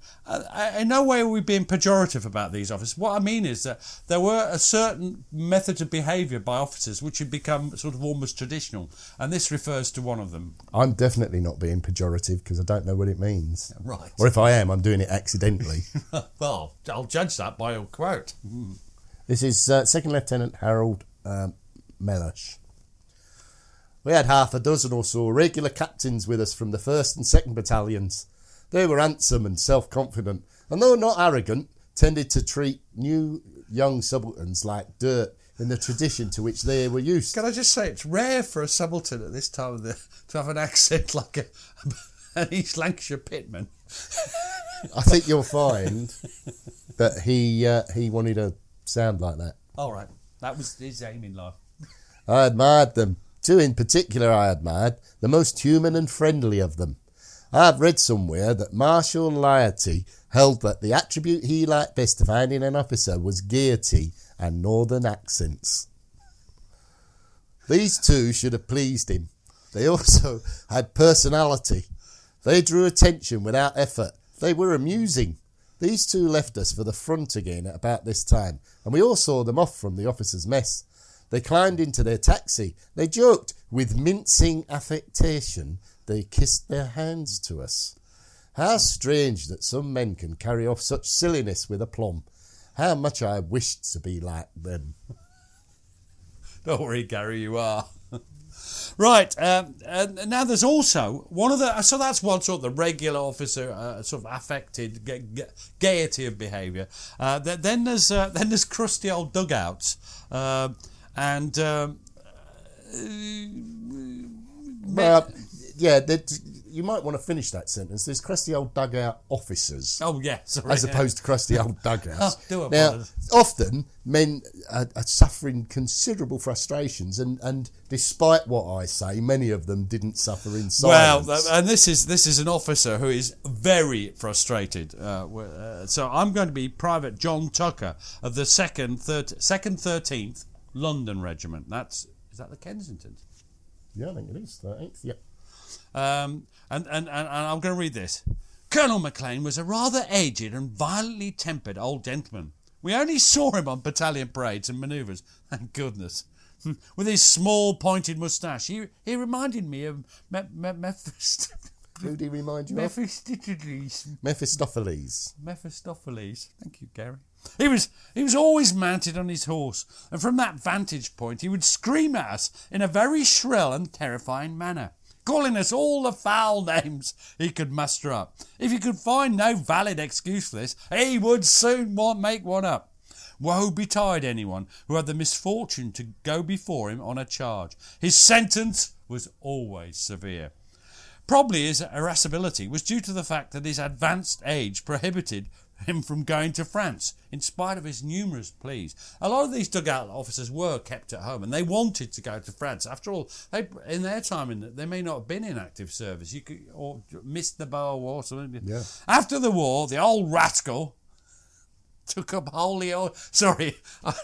S3: in no way are we being pejorative about these officers. What I mean is that there were a certain method of behaviour by officers which had become sort of almost traditional, and this refers to one of them.
S4: I'm definitely not being pejorative because I don't know what it means.
S3: Right.
S4: Or if I am, I'm doing it accidentally. [LAUGHS]
S3: well, I'll judge that by your quote.
S4: This is uh, Second Lieutenant Harold um, Mellish. We had half a dozen or so regular captains with us from the 1st and 2nd Battalions. They were handsome and self confident, and though not arrogant, tended to treat new young subalterns like dirt in the tradition to which they were used.
S3: Can I just say, it's rare for a subaltern at this time of the to have an accent like a, [LAUGHS] an East Lancashire pitman.
S4: I think you'll find that he uh, he wanted to sound like that.
S3: All right, that was his aim in life.
S4: I admired them. Two in particular I admired, the most human and friendly of them. I have read somewhere that Marshal Lyautey held that the attribute he liked best to find in an officer was gaiety and northern accents. These two should have pleased him. They also [LAUGHS] had personality. They drew attention without effort. They were amusing. These two left us for the front again at about this time, and we all saw them off from the officers' mess. They climbed into their taxi. They joked with mincing affectation. They kissed their hands to us. How strange that some men can carry off such silliness with aplomb. How much I wished to be like them. [LAUGHS]
S3: Don't worry, Gary, you are. [LAUGHS] right, um, and now there's also one of the. So that's one sort of the regular officer, uh, sort of affected ga- ga- gaiety of behaviour. Uh, th- then there's uh, then there's crusty old dugouts, uh, and. Um,
S4: Well, yeah, that- you might want to finish that sentence. There's crusty old dugout officers.
S3: oh yeah, sorry.
S4: as opposed to crusty old [LAUGHS] dugouts.
S3: Oh,
S4: now, often men are, are suffering considerable frustrations, and, and despite what I say, many of them didn't suffer in
S3: Well,
S4: silence.
S3: th- and this is this is an officer who is very frustrated. Uh, uh, so I'm going to be Private John Tucker of the second second thirteenth London Regiment. That's is that the Kensington?
S4: yeah, I think it is. 13th, yeah.
S3: Um, and, and, and, and I'm going to read this. Colonel McLean was a rather aged and violently tempered old gentleman. We only saw him on battalion parades and manoeuvres. [LAUGHS] Thank goodness. [LAUGHS] With his small pointed moustache, he, he reminded me of Me- Me- Mephist- [LAUGHS]
S4: Who do he remind you of?
S3: Mephistopheles.
S4: Mephistopheles.
S3: Mephistopheles. Thank you, Gary. He was he was always mounted on his horse, and from that vantage point he would scream at us in a very shrill and terrifying manner, calling us all the foul names he could muster up. If he could find no valid excuse for this, he would soon make one up. Woe betide anyone who had the misfortune to go before him on a charge. His sentence was always severe. Probably his irascibility was due to the fact that his advanced age prohibited him from going to France, in spite of his numerous pleas. A lot of these dugout officers were kept at home, and they wanted to go to France. After all, they, in their time, in, they may not have been in active service. You could or missed the Boer War. Something.
S4: Yeah.
S3: After the war, the old rascal took up holy. Or, sorry. [LAUGHS]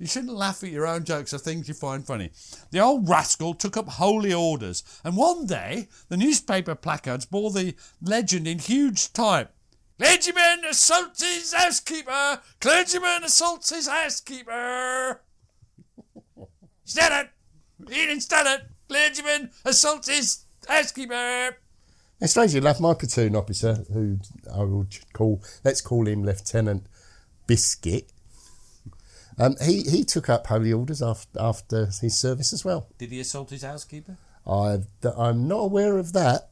S3: You shouldn't laugh at your own jokes or things you find funny. The old rascal took up holy orders, and one day the newspaper placards bore the legend in huge type Clergyman assaults his housekeeper! Clergyman assaults his housekeeper! [LAUGHS] Stand it! He didn't it! Clergyman assaults his housekeeper!
S4: And strangely left my platoon officer, who I will call, let's call him Lieutenant Biscuit, um, he, he took up holy orders after, after his service as well.
S3: Did he assault his housekeeper?
S4: I, I'm not aware of that.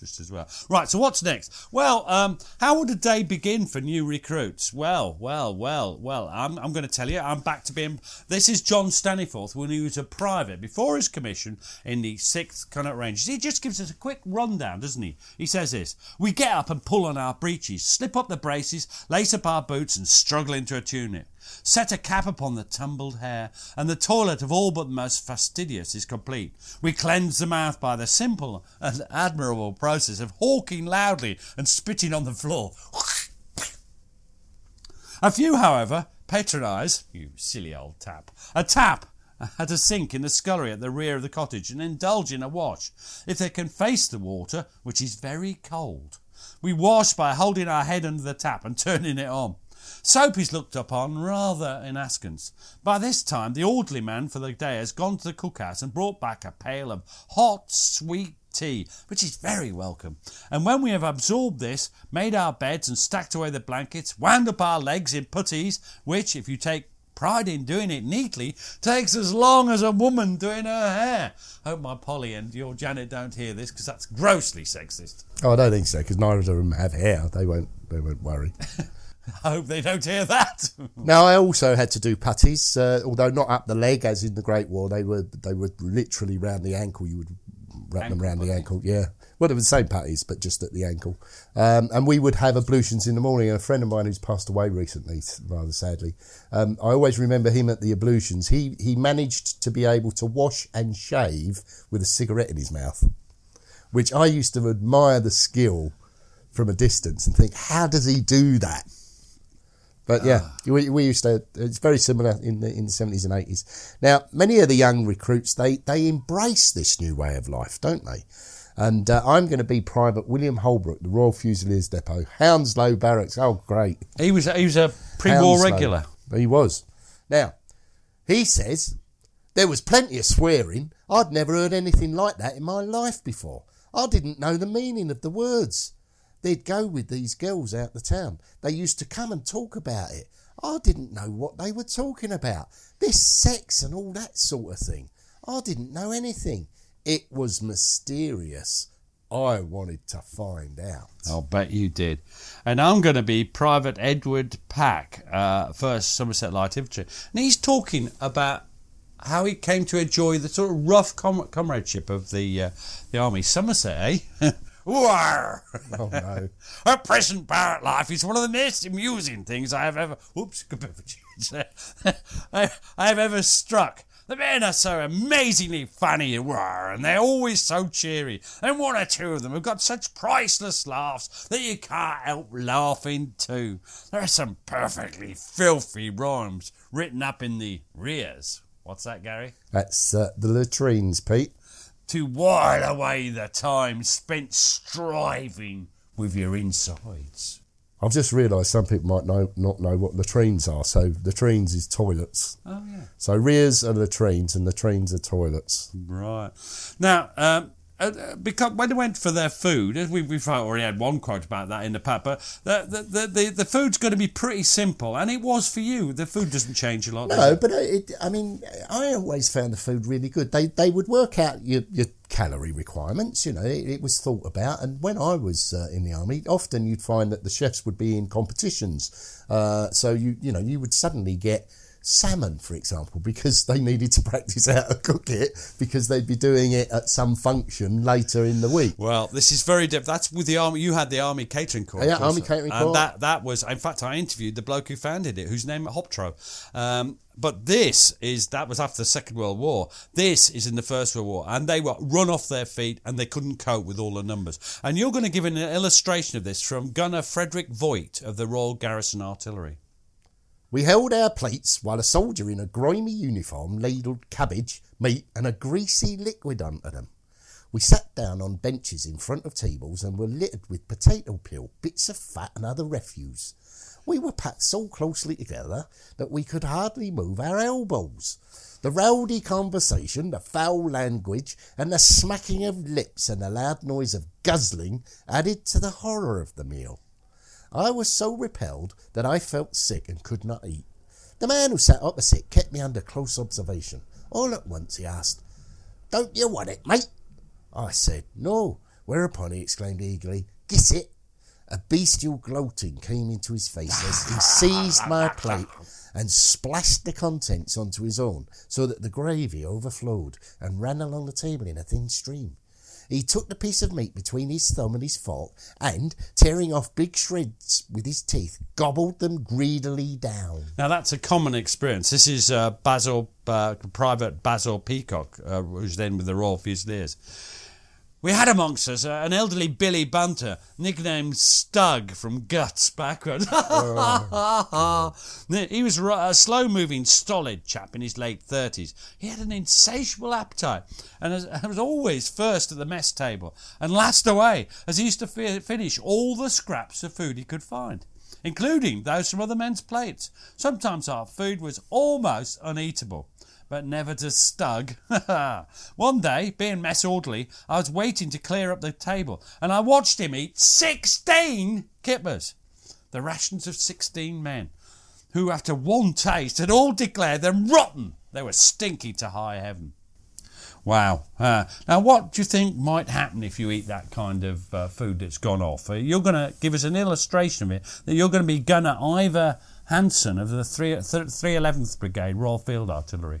S3: Just as well. Right, so what's next? Well, um, how would a day begin for new recruits? Well, well, well, well, I'm, I'm going to tell you, I'm back to being. This is John Staniforth when he was a private before his commission in the 6th Connaught Rangers. He just gives us a quick rundown, doesn't he? He says this We get up and pull on our breeches, slip up the braces, lace up our boots, and struggle into a tunic. Set a cap upon the tumbled hair, and the toilet of all but the most fastidious is complete. We cleanse the mouth by the simple and admirable process of hawking loudly and spitting on the floor. A few, however, patronise, you silly old tap, a tap at a sink in the scullery at the rear of the cottage and indulge in a wash if they can face the water, which is very cold. We wash by holding our head under the tap and turning it on. Soap is looked upon rather in askance. By this time, the orderly man for the day has gone to the cookhouse and brought back a pail of hot, sweet tea, which is very welcome. And when we have absorbed this, made our beds and stacked away the blankets, wound up our legs in puttees, which, if you take pride in doing it neatly, takes as long as a woman doing her hair. Hope my Polly and your Janet don't hear this because that's grossly sexist.
S4: Oh, I don't think so, because neither of them have hair. They won't. They won't worry. [LAUGHS]
S3: I hope they don't hear that. [LAUGHS]
S4: now, I also had to do puttees, uh, although not up the leg as in the Great War. They were they were literally round the ankle. You would wrap
S3: Ankle
S4: them round the ankle. Yeah. Well, they were the same puttees, but just at the ankle. Um, and we would have ablutions in the morning. And a friend of mine who's passed away recently, rather sadly, um, I always remember him at the ablutions. He he managed to be able to wash and shave with a cigarette in his mouth, which I used to admire the skill from a distance and think, how does he do that? But yeah, we, we used to. It's very similar in the in the seventies and eighties. Now, many of the young recruits they they embrace this new way of life, don't they? And uh, I'm going to be Private William Holbrook, the Royal Fusiliers Depot, Hounslow Barracks. Oh, great!
S3: he was he was a pre-war
S4: Hounslow.
S3: regular.
S4: He was. Now, he says there was plenty of swearing. I'd never heard anything like that in my life before. I didn't know the meaning of the words. They'd go with these girls out the town. They used to come and talk about it. I didn't know what they were talking about. This sex and all that sort of thing. I didn't know anything. It was mysterious. I wanted to find out.
S3: I'll bet you did. And I'm going to be Private Edward Pack, uh, first Somerset Light Infantry. And he's talking about how he came to enjoy the sort of rough com- comradeship of the uh, the army. Somerset, eh? [LAUGHS] War.
S4: Oh no. [LAUGHS]
S3: A present barrack life is one of the most amusing things I have ever. Whoops, good bit of a change [LAUGHS] I, I have ever struck. The men are so amazingly funny war, and they're always so cheery. And one or two of them have got such priceless laughs that you can't help laughing too. There are some perfectly filthy rhymes written up in the rears. What's that, Gary?
S4: That's uh, the latrines, Pete.
S3: To while away the time spent striving with your insides.
S4: I've just realised some people might know, not know what latrines are. So latrines is toilets.
S3: Oh, yeah.
S4: So rears are latrines and latrines are toilets.
S3: Right. Now, um, uh, uh, because when they went for their food, as we, we've already had one quote about that in the but the, the, the, the, food's going to be pretty simple, and it was for you. The food doesn't change a lot.
S4: No, but it, I mean, I always found the food really good. They they would work out your, your calorie requirements. You know, it, it was thought about. And when I was uh, in the army, often you'd find that the chefs would be in competitions. Uh, so you you know you would suddenly get salmon, for example, because they needed to practice how to cook it because they'd be doing it at some function later in the week.
S3: Well, this is very different. That's with the army. You had the army catering corps.
S4: Yeah. Army Catering
S3: and
S4: Corps.
S3: that that was. In fact, I interviewed the bloke who founded it, whose name Hoptro. Um, but this is that was after the Second World War. This is in the First World War, and they were run off their feet, and they couldn't cope with all the numbers. And you're going to give an illustration of this from Gunner Frederick Voigt of the Royal Garrison Artillery.
S4: We held our plates while a soldier in a grimy uniform ladled cabbage, meat, and a greasy liquid onto them. We sat down on benches in front of tables and were littered with potato peel, bits of fat, and other refuse. We were packed so closely together that we could hardly move our elbows. The rowdy conversation, the foul language, and the smacking of lips and the loud noise of guzzling added to the horror of the meal. I was so repelled that I felt sick and could not eat. The man who sat opposite kept me under close observation. All at once he asked, Don't you want it, mate? I said, No. Whereupon he exclaimed eagerly, Giss it. A bestial gloating came into his face as he seized my plate and splashed the contents onto his own, so that the gravy overflowed and ran along the table in a thin stream. He took the piece of meat between his thumb and his fork and, tearing off big shreds with his teeth, gobbled them greedily down.
S3: Now that's a common experience. This is uh, Basil, uh, Private Basil Peacock, uh, who's then with the Royal Fusiliers. We had amongst us uh, an elderly Billy Bunter, nicknamed Stug from Guts backwards. [LAUGHS] he was a slow moving, stolid chap in his late 30s. He had an insatiable appetite and [LAUGHS] was, always first at the mess table and last away, as he used to finish all the scraps of food he could find, including those from other men's plates. Sometimes our food was almost uneatable but never to stug. [LAUGHS] One day, being mess orderly, I was waiting to clear up the table, and I watched him eat sixteen kippers, the rations of sixteen men, who, after one taste, had all declared them rotten. They were stinky to high heaven. Wow. Uh, now, what do you think might happen if you eat that kind of uh, food that's gone off? Uh, you're going to give us an illustration of it that you're going to be Gunner Ivor Hanson of the 3, 311th Brigade Royal Field Artillery.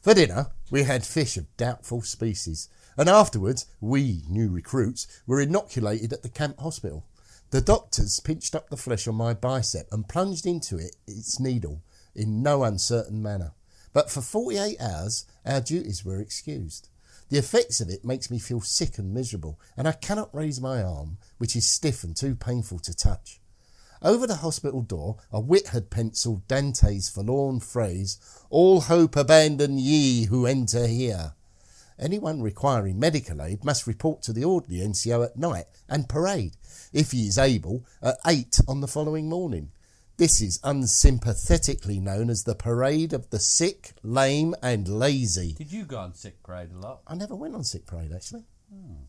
S4: For dinner, we had fish of doubtful species, and afterwards, we, new recruits, were inoculated at the camp hospital. The doctors pinched up the flesh on my bicep and plunged into it its needle in no uncertain manner. But for 48 hours, our duties were excused. The effects of it makes me feel sick and miserable, and I cannot raise my arm, which is stiff and too painful to touch. Over the hospital door, a wit had penciled Dante's forlorn phrase, All hope abandon ye who enter here. Anyone requiring medical aid must report to the orderly NCO at night and parade, if he is able, at 8 on the following morning. This is unsympathetically known as the Parade of the Sick, Lame and Lazy.
S3: Did you go on sick parade a lot?
S4: I never went on sick parade, actually. Hmm.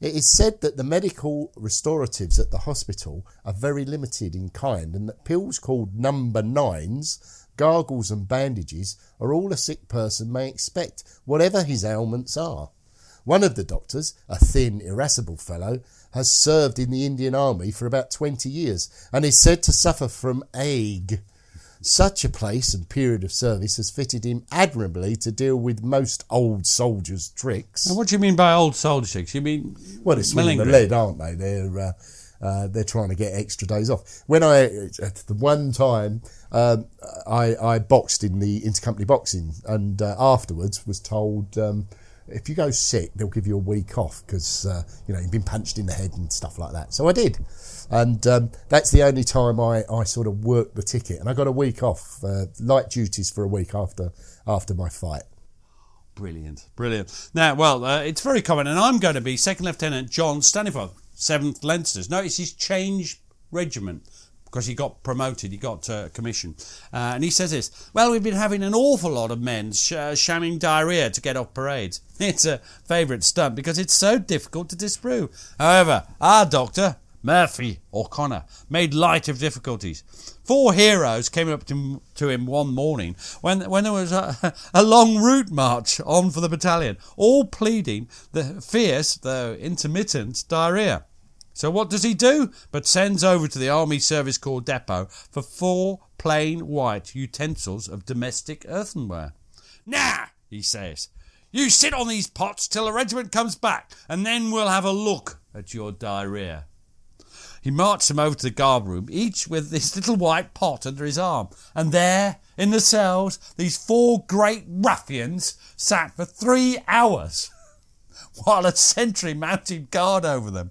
S4: It is said that the medical restoratives at the hospital are very limited in kind and that pills called number nines, gargles, and bandages are all a sick person may expect, whatever his ailments are. One of the doctors, a thin, irascible fellow, has served in the Indian Army for about 20 years and is said to suffer from ague. Such a place and period of service has fitted him admirably to deal with most old soldiers' tricks.
S3: And what do you mean by old soldier tricks? You mean
S4: Well, they're swinging the lead, aren't they? They're uh, uh, they're trying to get extra days off. When I at the one time um, I, I boxed in the intercompany boxing, and uh, afterwards was told um, if you go sick, they'll give you a week off because uh, you know you've been punched in the head and stuff like that. So I did, and um, that's the only time I, I sort of worked the ticket, and I got a week off, uh, light duties for a week after after my fight.
S3: Brilliant, brilliant. Now, well, uh, it's very common, and I'm going to be Second Lieutenant John Staniforth, 7th Leinsters. Notice he's changed regiment because he got promoted, he got uh, commission. Uh, and he says this Well, we've been having an awful lot of men sh- uh, shamming diarrhea to get off parades. [LAUGHS] It's a favourite stunt because it's so difficult to disprove. However, our doctor, Murphy O'Connor, made light of difficulties. Four heroes came up to, to him one morning when, when there was a, [LAUGHS] a long route march on for the battalion, all pleading the fierce, though intermittent, diarrhea. So what does he do? But sends over to the Army Service Corps depot for four plain white utensils of domestic earthenware. Now, he says, you sit on these pots till the regiment comes back, and then we'll have a look at your diarrhea. He marched them over to the guard room, each with this little white pot under his arm. And there, in the cells, these four great ruffians sat for three hours, [LAUGHS] while a sentry mounted guard over them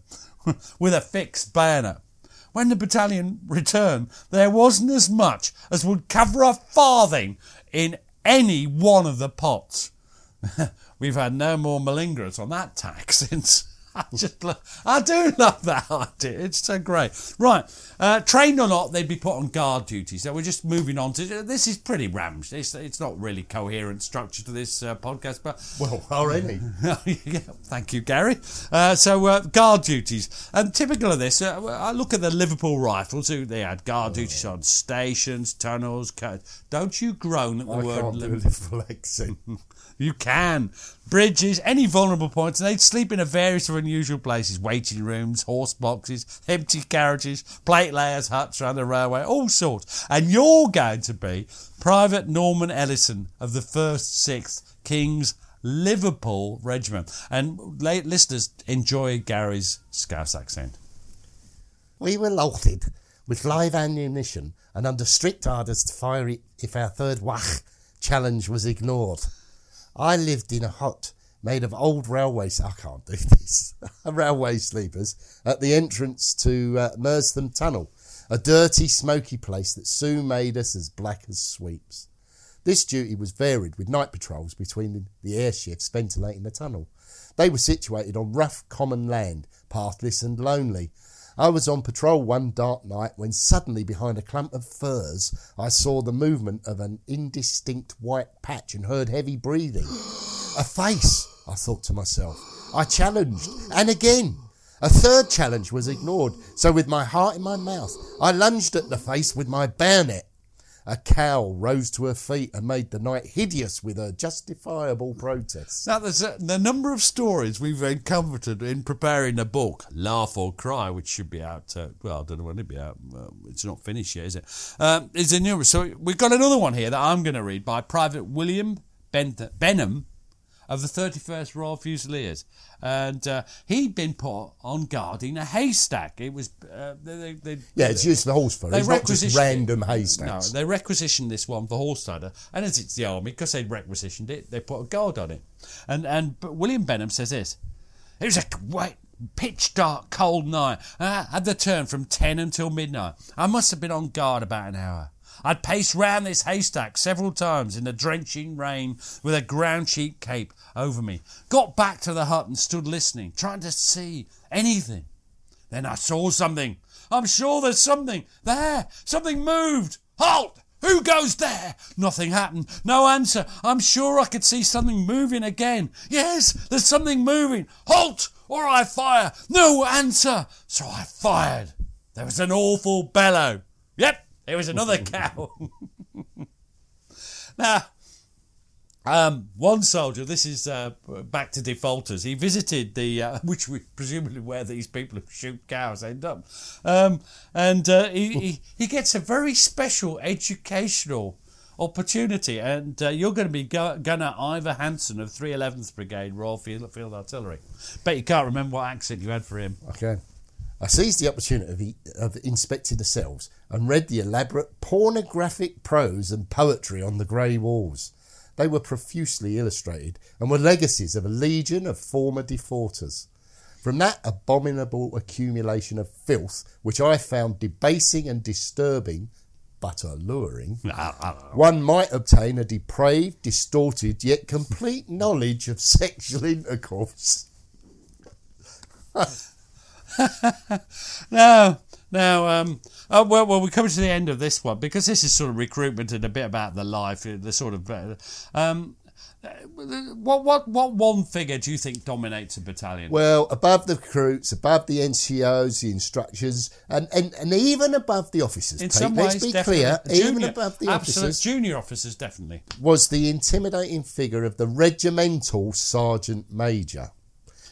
S3: [LAUGHS] with a fixed bayonet. When the battalion returned, there wasn't as much as would cover a farthing in any one of the pots. [LAUGHS] We've had no more malingerers on that tack [LAUGHS] since. [LAUGHS] I just, lo- I do love that [LAUGHS] idea. It's so great. Right, uh, trained or not, they'd be put on guard duty. So we're just moving on to this. Is pretty ramshed. It's, it's not really coherent structure to this uh, podcast, but [LAUGHS]
S4: Well, already.
S3: yeah, thank you, Gary. Uh, so, uh, guard duties. And typical of this, uh, I look at the Liverpool Rifles, who they had guard duties on stations, tunnels. Co- Don't you groan at the
S4: I
S3: word. Liverpool
S4: accent.
S3: You can. Bridges, any vulnerable points, and they'd sleep in a various of unusual places waiting rooms, horse boxes, empty carriages, plate layers, huts around the railway, all sorts. And you're going to be Private Norman Ellison of the 1st 6th King's Liverpool Regiment. And late listeners, enjoy Gary's Scouse accent.
S4: We were loaded with live ammunition and under strict orders to fire if our third wach challenge was ignored. I lived in a hut made of old railway. I can't do [LAUGHS] this. [LAUGHS] railway sleepers at the entrance to uh, Tunnel, a dirty, smoky place that soon made us as black as sweeps. This duty was varied with night patrols between the air shifts ventilating the tunnel. They were situated on rough common land, pathless and lonely. I was on patrol one dark night when suddenly behind a clump of firs I saw the movement of an indistinct white patch and heard heavy breathing. a face, I thought to myself. I challenged, and again. A third challenge was ignored, so with my heart in my mouth, I lunged at the face with my bayonet. A cow rose to her feet and made the night hideous with her justifiable protests.
S3: Now, there's a, the number of stories we've encountered in preparing a book, Laugh or Cry, which should be out, uh, well, I don't know when it'll be out. Uh, it's not finished yet, is it? Um, is numerous. So we've got another one here that I'm going to read by Private William ben- Benham of the 31st Royal Fusiliers. And uh, he'd been put on guarding a haystack. It was. Uh, they, they,
S4: Yeah, it's just the horse
S3: they
S4: It's not just
S3: requisitioned
S4: random haystacks.
S3: No, they requisitioned this one for horse rider, and as it's the army, because they'd requisitioned it, they put a guard on it. And and but William Benham says this: it was a white, pitch dark, cold night. I had the turn from ten until midnight, I must have been on guard about an hour. I'd paced round this haystack several times in the drenching rain with a ground sheet cape over me. Got back to the hut and stood listening, trying to see anything. Then I saw something. I'm sure there's something. There! Something moved! Halt! Who goes there? Nothing happened. No answer. I'm sure I could see something moving again. Yes, there's something moving. Halt! Or I fire. No answer. So I fired. There was an awful bellow. Yep, it was another [LAUGHS] cow. [LAUGHS] now, um, one soldier, this is uh, back to defaulters, he visited the, uh, [LAUGHS] which we presumably where these people who shoot cows end up. Um, and uh, he, he, he gets a very special educational opportunity. And uh, you're going to be Gu- Gunner Ivor Hanson of 311th Brigade, Royal Field, Field Artillery. Bet you can't remember what accent you had for him.
S4: Okay. I seized the opportunity of, inspecting the cells and read the elaborate pornographic prose and poetry on the grey walls. They were profusely illustrated and were legacies of a legion of former defaulters. From that abominable accumulation of filth, which I found debasing and disturbing, but alluring, [LAUGHS] ah, ah, ah. one might obtain a depraved, distorted, yet complete knowledge of sexual intercourse. [LAUGHS] [LAUGHS]
S3: No, no. Um, oh, well, well, we're coming to the end of this one because this is sort of recruitment and a bit about the life, the sort of. Uh, um, uh, what what what one figure do you think dominates a battalion?
S4: Well, above the recruits, above the NCOs, the instructors, and, and, and even above the officers.
S3: in
S4: Pete,
S3: some
S4: let's
S3: ways,
S4: be
S3: definitely.
S4: clear,
S3: Junior-
S4: even above the officers,
S3: junior officers, definitely.
S4: was the intimidating figure of the regimental sergeant major.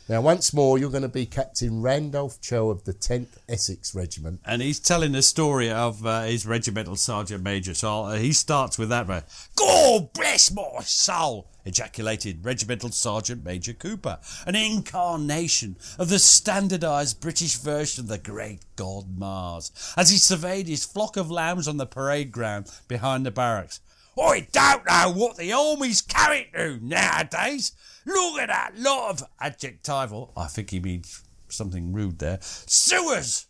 S4: Now, once more, you're going to be Captain Randolph Cho of the 10th Essex Regiment.
S3: And he's telling the story of uh, his regimental sergeant major. So uh, he starts with that. God bless my soul! ejaculated Regimental Sergeant Major Cooper, an incarnation of the standardised British version of the great god Mars, as he surveyed his flock of lambs on the parade ground behind the barracks. I don't know what the army's carrying to nowadays. Look at that lot of adjectival. Oh, I think he means something rude there. Sewers!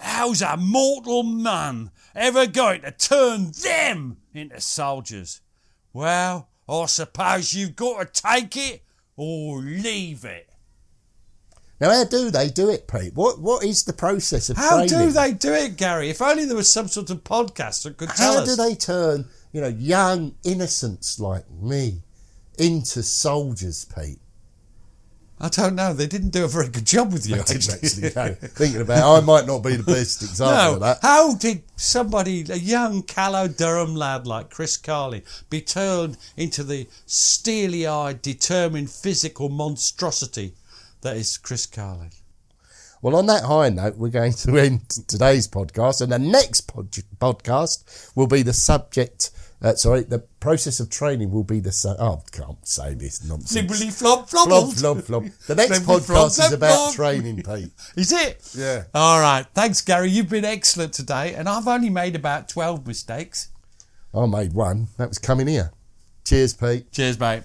S3: How's a mortal man ever going to turn them into soldiers? Well, I suppose you've got to take it or leave it.
S4: Now, how do they do it, Pete? What What is the process of
S3: How
S4: training?
S3: do they do it, Gary? If only there was some sort of podcast that could tell
S4: How
S3: us.
S4: do they turn, you know, young innocents like me into soldiers, Pete?
S3: I don't know. They didn't do a very good job with you. Actually.
S4: actually know. [LAUGHS] Thinking about, it, I might not be the best example
S3: No,
S4: of that.
S3: how did somebody, a young callow Durham lad like Chris Carley, be turned into the steely-eyed, determined physical monstrosity that is Chris Carlin?
S4: Well, on that high note, we're going to end today's podcast, and the next pod- podcast will be the subject. Uh, sorry, the process of training will be the. Su- oh, I can't say this nonsense.
S3: Flibbly flop
S4: Flop,
S3: flop.
S4: flop, flop. The [LAUGHS] next podcast is about training, Pete. [LAUGHS]
S3: Is it?
S4: Yeah.
S3: All right. Thanks, Gary. You've been excellent today, and I've only made about 12 mistakes.
S4: I made one. That was coming here. Cheers, Pete.
S3: Cheers, mate.